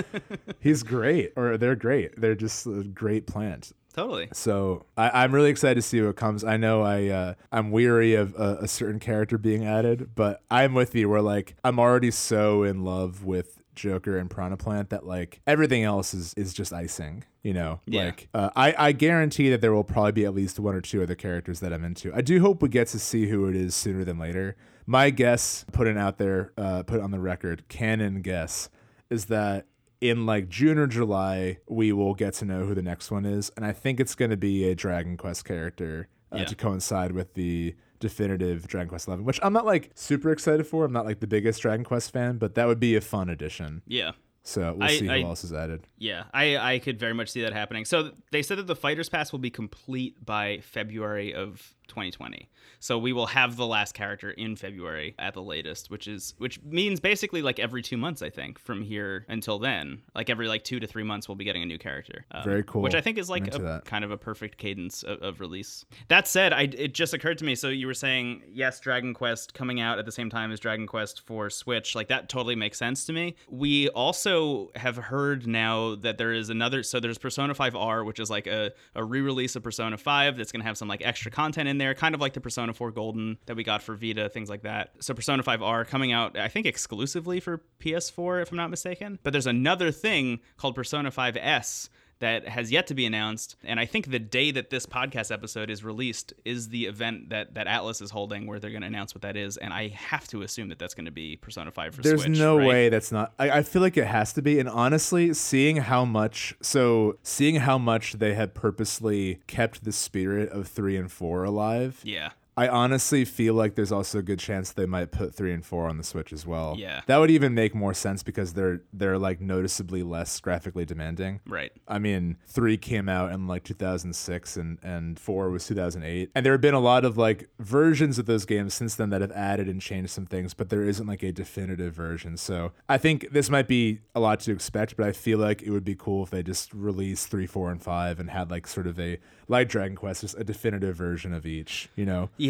he's great or they're great they're just a great plant Totally. so I, I'm really excited to see what comes. I know I uh, I'm weary of a, a certain character being added, but I'm with you. We're like I'm already so in love with Joker and Piranha Plant that like everything else is is just icing. You know, Yeah. like uh, I I guarantee that there will probably be at least one or two other characters that I'm into. I do hope we get to see who it is sooner than later. My guess, put it out there, uh, put it on the record, canon guess, is that in like June or July, we will get to know who the next one is. And I think it's going to be a Dragon Quest character uh, Yeah. to coincide with the definitive Dragon Quest 11, which I'm not like super excited for. I'm not like the biggest Dragon Quest fan, but that would be a fun addition. Yeah. So we'll I- see who I- else is added. Yeah. I, I could very much see that happening. So they said that the Fighters Pass will be complete by February of 2020. So we will have the last character in February at the latest, which is which means basically like every two months, I think, from here until then. Like every like two to three months, we'll be getting a new character. Um, Very cool. Which I think is like a kind of a perfect cadence of, of release. That said, I it just occurred to me. So you were saying yes, Dragon Quest coming out at the same time as Dragon Quest for Switch, like that totally makes sense to me. We also have heard now that there is another. So there's Persona 5 R, which is like a, a re-release of Persona 5 that's gonna have some like extra content in there, kind of like the Persona 4 Golden that we got for Vita, things like that. So Persona 5 R coming out, I think exclusively for PS4, if I'm not mistaken. But there's another thing called Persona 5 S that has yet to be announced. And I think the day that this podcast episode is released is the event that, that Atlus is holding where they're going to announce what that is. And I have to assume that that's going to be Persona 5 for There's Switch. no right? way that's not. I, I feel like it has to be. And honestly, seeing how much, so seeing how much they had purposely kept the spirit of three and four alive. Yeah. I honestly feel like there's also a good chance they might put three and four on the Switch as well. Yeah. that would even make more sense because they're they're like noticeably less graphically demanding. Right. I mean, three came out in like 2006 and, and four was 2008. And there have been a lot of like versions of those games since then that have added and changed some things, but there isn't like a definitive version. So I think this might be a lot to expect, but I feel like it would be cool if they just released three, four, and five and had like sort of a, like Dragon Quest, just a definitive version of each, you know? Yeah.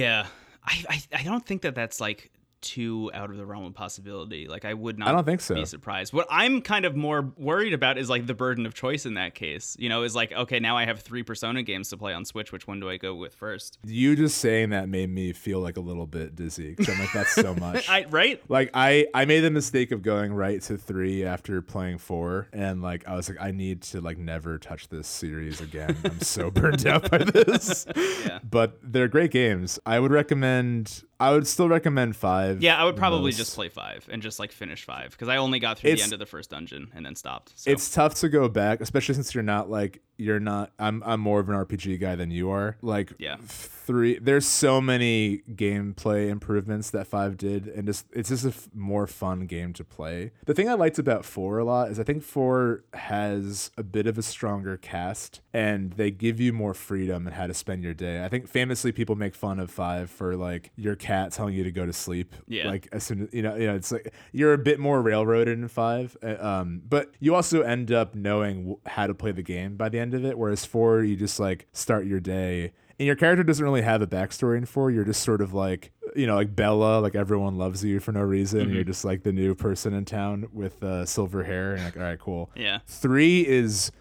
I, I, I don't think that that's like too out of the realm of possibility. Like I would not I don't think so. be surprised. What I'm kind of more worried about is like the burden of choice in that case. You know, is like, okay, now I have three Persona games to play on Switch. Which one do I go with first? You just saying that made me feel like a little bit dizzy. 'cause I'm like, that's so much. I right? like I I made the mistake of going right to three after playing four, and like I was like, I need to like never touch this series again. I'm so burned out by this. Yeah. But they're great games. I would recommend. I would still recommend five. Yeah, I would probably most. just play five and just like finish five because I only got through the end of the first dungeon and then stopped. So. It's tough to go back, especially since you're not like you're not. I'm I'm more of an RPG guy than you are. Like Yeah. three. There's so many gameplay improvements that five did, and just it's just a f- more fun game to play. The thing I liked about four a lot is I think four has a bit of a stronger cast, and they give you more freedom in how to spend your day. I think famously people make fun of five for like your cat telling you to go to sleep. Yeah. Like as soon as you know, you know, it's like you're a bit more railroaded in five. uh, Um, but you also end up knowing how to play the game by the end of it. Whereas four, you just like start your day. And your character doesn't really have a backstory in four. You're just sort of like, you know, like Bella, like everyone loves you for no reason. Mm-hmm. You're just like the new person in town with uh, silver hair. And like, all right, cool. yeah. Three is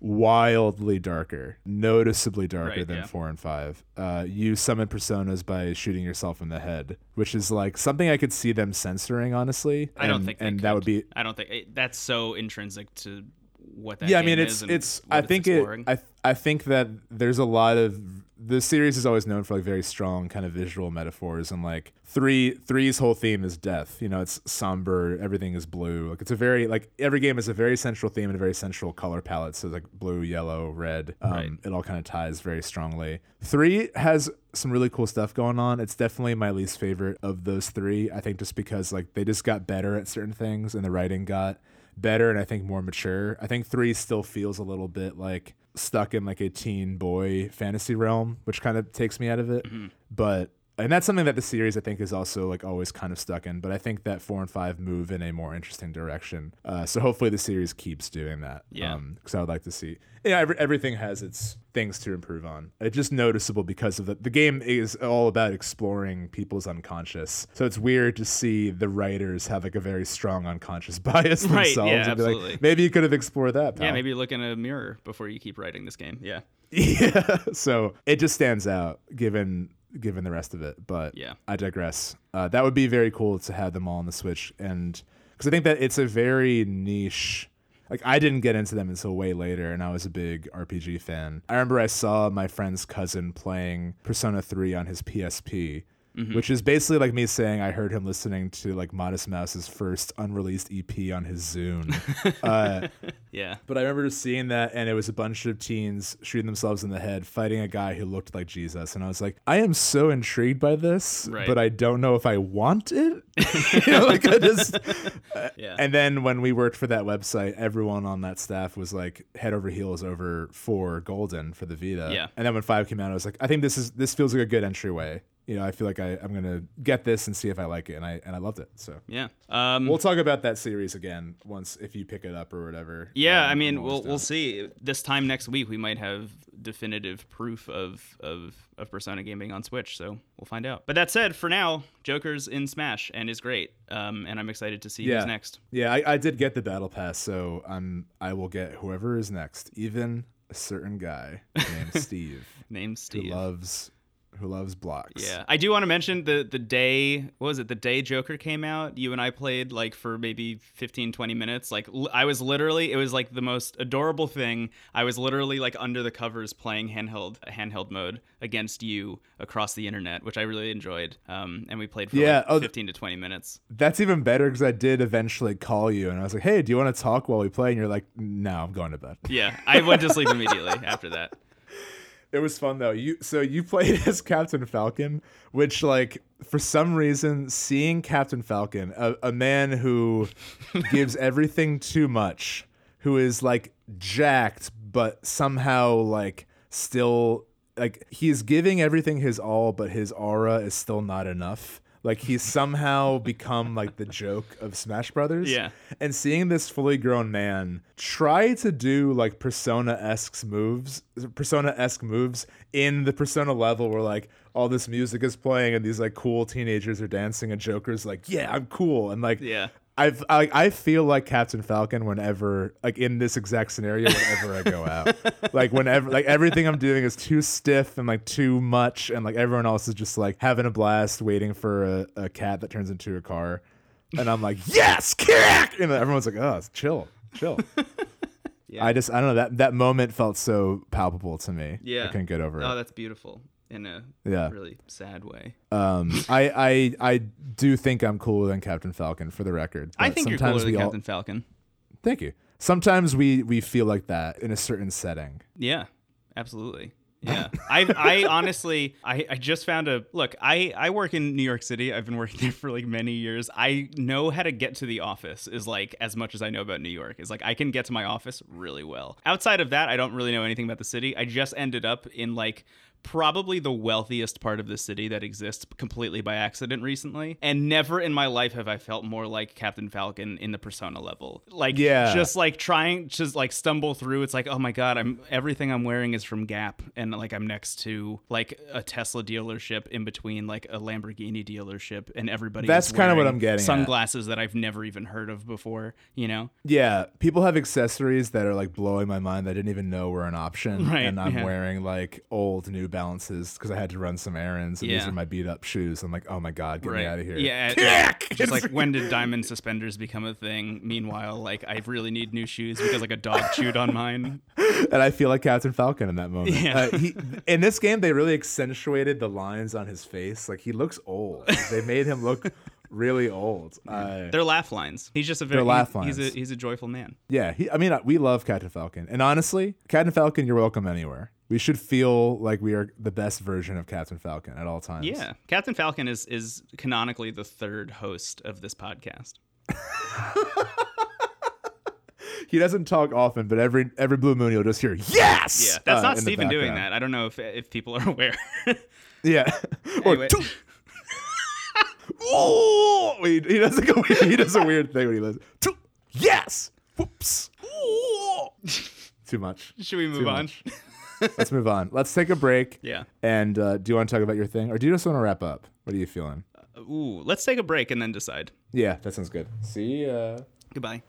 wildly darker, noticeably darker Right, than yeah. four and five. Uh, you summon personas by shooting yourself in the head, which is like something I could see them censoring. Honestly, I don't think and that would be I don't think it, that's so intrinsic to what that. yeah. I mean, is it's it's. I think it. I I think that there's a lot of the series is always known for like very strong kind of visual metaphors and like three three's whole theme is death. You know, it's somber. Everything is blue. Like it's a very like every game has a very central theme and a very central color palette. So like blue, yellow, red. Um, Right. It all kind of ties very strongly. Three has some really cool stuff going on. It's definitely my least favorite of those three. I think just because like they just got better at certain things and the writing got better and I think more mature. I think three still feels a little bit like stuck in like a teen boy fantasy realm, which kind of takes me out of it. Mm-hmm. But and that's something that the series I think is also like always kind of stuck in. But I think that four and five move in a more interesting direction. Uh, so hopefully the series keeps doing that. Yeah. Because I would like to see. Yeah, every, everything has its things to improve on. It's just noticeable because of the the game is all about exploring people's unconscious. So it's weird to see the writers have like a very strong unconscious bias Right, themselves. yeah, be like, absolutely. maybe you could have explored that. Pal. yeah, maybe look in a mirror before you keep writing this game. Yeah. Yeah. So it just stands out given given the rest of it. But Yeah. I digress. Uh, that would be very cool to have them all on the Switch, and because I think that it's a very niche. Like I didn't get into them until way later, and I was a big RPG fan. I remember I saw my friend's cousin playing Persona 3 on his PSP. Which is basically like me saying I heard him listening to like Modest Mouse's first unreleased EP on his Zune. uh, Yeah. but I remember seeing that, and it was a bunch of teens shooting themselves in the head, fighting a guy who looked like Jesus, and I was like, I am so intrigued by this, Right. but I don't know if I want it. you know, like I just. Yeah. And then when we worked for that website, everyone on that staff was like head over heels over for Golden for the Vita. Yeah. And then when Five came out, I was like, I think this is this feels like a good entryway. You know, I feel like I, I'm gonna get this and see if I like it, and I and I loved it. So yeah. Um, we'll talk about that series again once if you pick it up or whatever. Yeah, Um, I mean, we'll we'll see. This time next week, we might have definitive proof of of of Persona gaming on Switch, so we'll find out. But that said, for now, Joker's in Smash and is great, um, and I'm excited to see Yeah. who's next. Yeah, I, I did get the battle pass, so I'm I will get whoever is next, even a certain guy named Steve Named Steve, who Steve. loves who loves blocks. Yeah, I do want to mention the the day what was it the day Joker came out. You and I played like for maybe 15, 20 minutes. Like l- I was literally, it was like the most adorable thing. I was literally like under the covers playing handheld handheld mode against you across the internet, which I really enjoyed. Um, and we played for Yeah, like oh, fifteen to twenty minutes. That's even better because I did eventually call you and I was like, "Hey, do you want to talk while we play?" And you're like, "No, I'm going to bed." Yeah, I went to sleep immediately after that. It was fun though. You so you played as Captain Falcon, which like for some reason seeing Captain Falcon, a, a man who gives everything too much, who is like jacked but somehow like still like he's giving everything his all, but his aura is still not enough. Like he's somehow become like the joke of Smash Brothers. Yeah. And seeing this fully grown man try to do like Persona esque moves, Persona esque moves in the Persona level where like all this music is playing and these like cool teenagers are dancing and Joker's like, yeah, I'm cool. And like, Yeah. I've I, I feel like Captain Falcon whenever like in this exact scenario whenever I go out. Like whenever like everything I'm doing is too stiff and like too much and like everyone else is just like having a blast waiting for a, a cat that turns into a car. And I'm like yes kick! And everyone's like oh chill chill. Yeah. I just I don't know that that moment felt so palpable to me. Yeah. I couldn't get over Oh, it. oh that's beautiful in a Yeah. really sad way. um I I I do think I'm cooler than Captain Falcon for the record I think you're cooler than all- Captain Falcon. Thank you. Sometimes we we feel like that in a certain setting. Yeah, absolutely. Yeah, I I honestly I, I just found a look. I I work in New York City. I've been working there for like many years. I know how to get to the office is like as much as I know about New York. Is like I can get to my office really well. Outside of that, I don't really know anything about the city. I just ended up in like probably the wealthiest part of the city that exists completely by accident recently and never in my life have i felt more like captain falcon in the persona level like Yeah. just like trying to like stumble through it's like oh my god i'm everything i'm wearing is from gap and like i'm next to like a tesla dealership in between like a lamborghini dealership and everybody That's kinda what I'm getting at. sunglasses that i've never even heard of before you know Yeah, people have accessories that are like blowing my mind that I didn't even know were an option. Right, and I'm yeah. wearing like old New Balances because I had to run some errands and these are my beat up shoes. I'm like, oh my god, get me out of here. Yeah, yeah. Just like when did diamond suspenders become a thing? Meanwhile, like I really need new shoes because like a dog chewed on mine. and I feel like Captain Falcon in that moment. Yeah. Uh, he, in this game, they really accentuated the lines on his face. Like he looks old. they made him look really old. Uh, They're laugh lines. He's just a very laugh He's a lines. he's a joyful man. yeah, he, I mean, uh, we love Captain Falcon, and honestly, Captain Falcon, you're welcome anywhere. We should feel like we are the best version of Captain Falcon at all times. Yeah, Captain Falcon is is canonically the third host of this podcast. he doesn't talk often, but every every blue moon you'll just hear yes. Yeah, that's uh, not Steven doing that. I don't know if if people are aware. Yeah. or Anyway. "Toot." oh, wait, he does like a weird, he does a weird thing when he does. Yes. Whoops. Oh. Too much. Should we move Too on? Much. Let's move on. Let's take a break. Yeah. And uh, do you want to talk about your thing, or do you just want to wrap up? What are you feeling? Ooh, let's take a break and then decide. Yeah, that sounds good. See ya. Goodbye.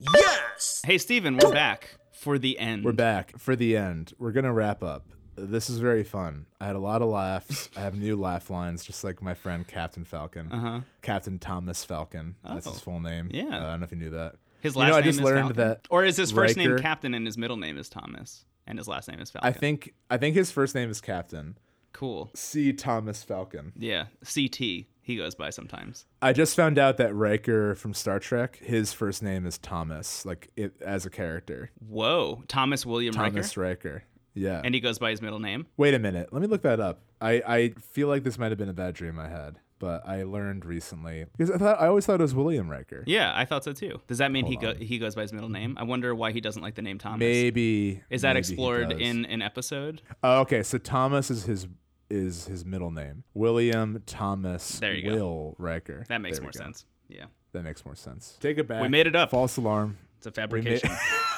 Yes. Hey, Steven, we're back for the end. We're back for the end. We're gonna wrap up. This is very fun. I had a lot of laughs. I have new laugh lines, just like my friend Captain Falcon. Uh-huh. Captain Thomas Falcon. That's his Oh. full name. Yeah. Uh, I don't know if you knew that. His You last know, I name just is learned Falcon? that or is his first name Captain and his middle name is Thomas and his last name is Falcon? I think I think his first name is Captain, Cool. C. Thomas Falcon. Yeah. CT. He goes by sometimes. I just found out that Riker from Star Trek, his first name is Thomas, like it as a character. Whoa. Thomas William Riker. Thomas Riker. Yeah. And he goes by his middle name. Wait a minute. Let me look that up. I, I feel like this might have been a bad dream I had, but I learned recently because I thought I always thought it was William Riker. Yeah, I thought so too. Does that mean he Hold go- he goes by his middle name? I wonder why he doesn't like the name Thomas. Maybe Is that maybe he explored does. in an episode? Oh, okay, so Thomas is his is his middle name. William Thomas There you go. Will Riker. That makes There more sense. Yeah. That makes more sense. Take it back. We made it up. False alarm. It's a We made- fabrication.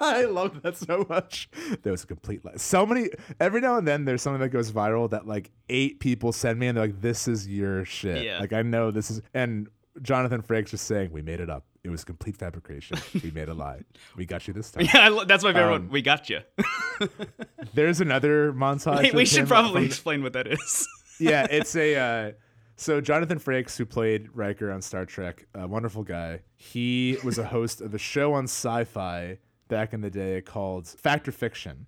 I love that so much. There was a complete lie. So many. Every now and then, there's something that goes viral that like eight people send me, and they're like, "This is your shit." Yeah. Like I know this is. And Jonathan Frakes just saying, "We made it up. It was complete fabrication. we made a lie. We got you this time." yeah, I lo- that's my favorite Um, one. We got you. There's another montage. Wait, we should probably explain what that is. yeah, it's a. Uh, so Jonathan Frakes, who played Riker on Star Trek, a wonderful guy. He was a host of a show on Sci-Fi back in the day called Fact or Fiction.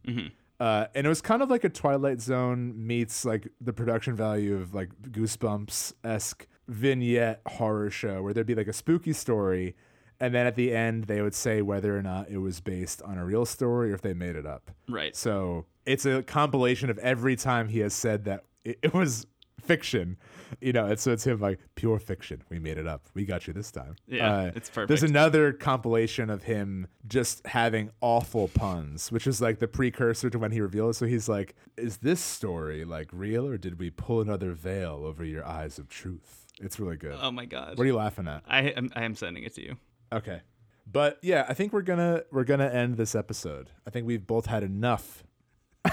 Uh, and it was kind of like a Twilight Zone meets like the production value of like Goosebumps esque vignette horror show where there'd be like a spooky story, and then at the end they would say whether or not it was based on a real story or if they made it up. right. So it's a compilation of every time he has said that it, it was fiction. You know, it's so it's him like pure fiction. We made it up. We got you this time. Uh, Yeah, it's perfect. There's another compilation of him just having awful puns, which is like the precursor to when he reveals. So he's like, "Is this story like real, or did we pull another veil over your eyes of truth?" It's really good. Oh my god. what are you laughing at? I am, I am sending it to you. Okay. But yeah, I think we're gonna we're gonna end this episode. I think we've both had enough.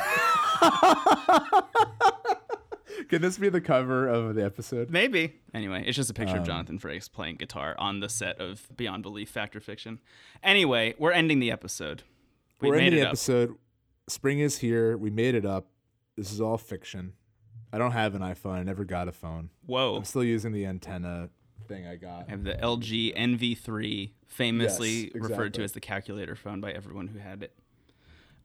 Can this be the cover of the episode? Maybe. Anyway, it's just a Um, picture of Jonathan Frakes playing guitar on the set of Beyond Belief Fact or Fiction. Anyway, we're ending the episode. We we're ending the up. episode. Spring is here. We made it up. This is all fiction. I don't have an iPhone. I never got a phone. Whoa. I'm still using the antenna thing I got. I have the LG enV3, famously Yes, referred to as the calculator phone by everyone who had it.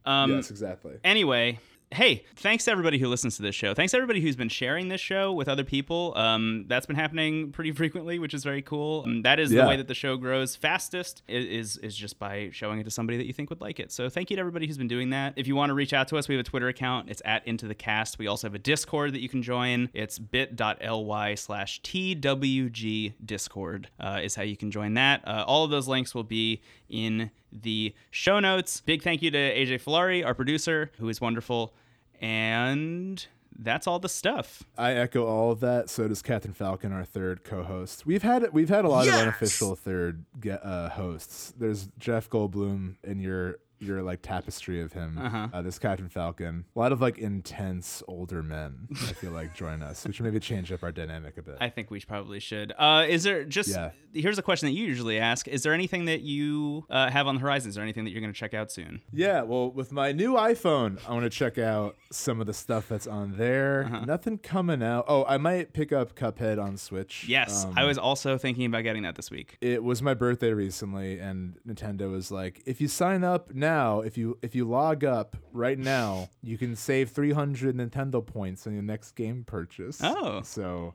Um, yes, exactly. Anyway, hey, thanks to everybody who listens to this show. Thanks to everybody who's been sharing this show with other people. Um, that's been happening pretty frequently, which is very cool. Um, that is the way that the show grows fastest is is just by showing it to somebody that you think would like it. So thank you to everybody who's been doing that. If you want to reach out to us, we have a Twitter account. It's at Into the Cast. We also have a Discord that you can join. It's bit.ly slash TWG Discord uh, is how you can join that. Uh, all of those links will be in the show notes. Big thank you to AJ Filari, our producer, who is wonderful. And that's all the stuff. I echo all of that. So does Captain Falcon, our third co-host. We've had we've had a lot Yes! of unofficial third ge- uh, hosts. There's Jeff Goldblum in your your like tapestry of him. Uh-huh. Uh, there's Captain Falcon. A lot of like intense older men. I feel like join us, which maybe change up our dynamic a bit. I think we probably should. Uh, is there just Yeah. here's a question that you usually ask: Is there anything that you uh, have on the horizon? Is there anything that you're going to check out soon? Yeah, well, with my new iPhone, I want to check out some of the stuff that's on there. Uh-huh. Nothing coming out. Oh, I might pick up Cuphead on Switch. Yes, Um, I was also thinking about getting that this week. it was my birthday recently and Nintendo was like if you sign up now if you if you log up right now you can save 300 Nintendo points on your next game purchase Oh. so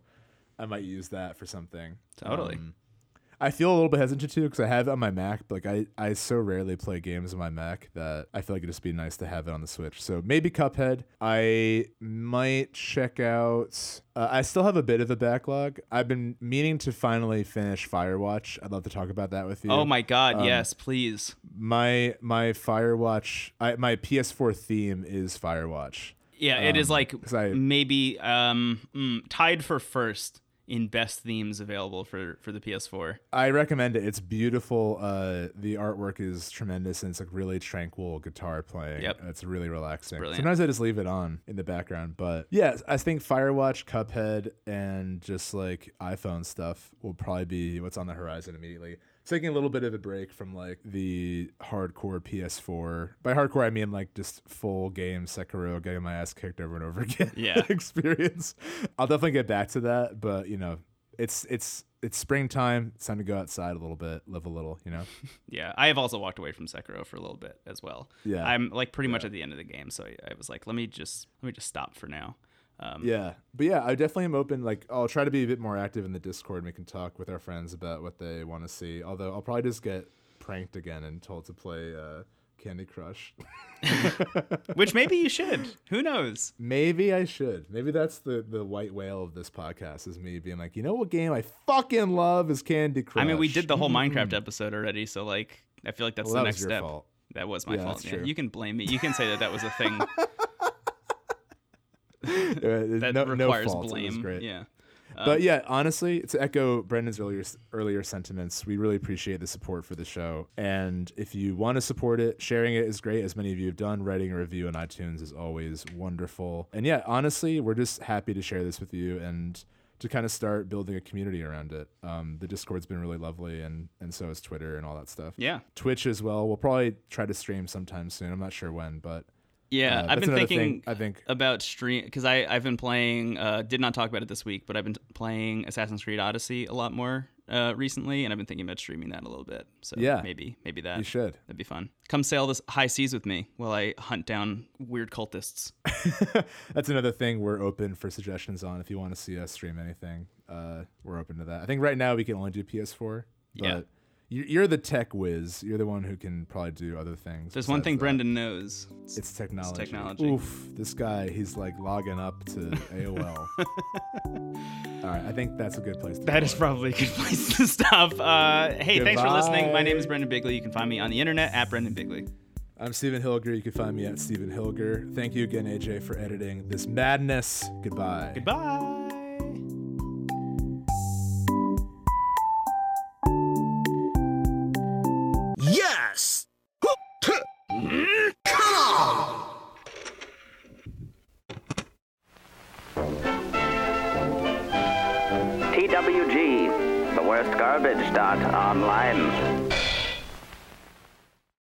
I might use that for something Totally. Um, I feel a little bit hesitant to because I have it on my Mac, but like I, I so rarely play games on my Mac that I feel like it'd just be nice to have it on the Switch. So maybe Cuphead. I might check out. Uh, I still have a bit of a backlog. I've been meaning to finally finish Firewatch. I'd love to talk about that with you. Oh my God! Um, yes, please. My my Firewatch. I, my PS4 theme is Firewatch. Yeah, it is um, like 'cause I- maybe um, mm, tied for first in best themes available for for the PS4. I recommend it. It's beautiful. Uh, the artwork is tremendous, and it's like really tranquil guitar playing. Yep. it's really relaxing. brilliant. Sometimes I just leave it on in the background, but yeah, I think Firewatch, Cuphead, and just like iPhone stuff will probably be what's on the horizon immediately. Taking a little bit of a break from like the hardcore PS4. By hardcore, I mean like just full game Sekiro, getting my ass kicked over and over again. Yeah. experience. I'll definitely get back to that, but you know, it's it's it's springtime. It's time to go outside a little bit, live a little. You know. Yeah, I have also walked away from Sekiro for a little bit as well. Yeah. I'm like pretty much at the end of the game, so I, I was like, let me just let me just stop for now. Um, Yeah, but yeah, I definitely am open. Like, I'll try to be a bit more active in the Discord. and We can talk with our friends about what they want to see. Although I'll probably just get pranked again and told to play uh, Candy Crush. Which maybe you should. Who knows? Maybe I should. Maybe that's the the white whale of this podcast is me being like, you know what game I fucking love is Candy Crush. I mean, we did the whole Minecraft episode already, so like, I feel like that's Well, the that next step. fault. That was my Yeah, fault. Yeah, you can blame me. You can say that that was a thing that no, no requires fault. Blame. great. Yeah. but yeah, honestly, to echo Brendan's earlier earlier sentiments, we really appreciate the support for the show. And if you want to support it, sharing it is great, as many of you have done. Writing a review on iTunes is always wonderful. And yeah, honestly, we're just happy to share this with you and to kind of start building a community around it. Um, the Discord's been really lovely, and and so is Twitter and all that stuff. Yeah. Twitch as well. We'll probably try to stream sometime soon. I'm not sure when, but Yeah, uh, I've been thinking thing I think about stream because I I've been playing. Uh, did not talk about it this week, but I've been playing Assassin's Creed Odyssey a lot more uh, recently, and I've been thinking about streaming that a little bit. So Yeah. maybe maybe that you should. that'd be fun. Come sail this high seas with me while I hunt down weird cultists. That's another thing we're open for suggestions on. If you want to see us stream anything, uh, we're open to that. I think right now we can only do PS4. But Yeah. You- You're the tech whiz. You're the one who can probably do other things. There's one thing that. Brendan knows. It's technology. technology. Oof, this guy, he's like logging up to AOL. All right, I think that's a good place to That is probably a good place to stop. Uh, hey, thanks for listening. My name is Brendan Bigley. You can find me on the internet at Brendan Bigley. I'm Stephen Hilger. You can find me at Stephen Hilger. Thank you again, AJ, for editing this madness. Goodbye. Goodbye. TWG,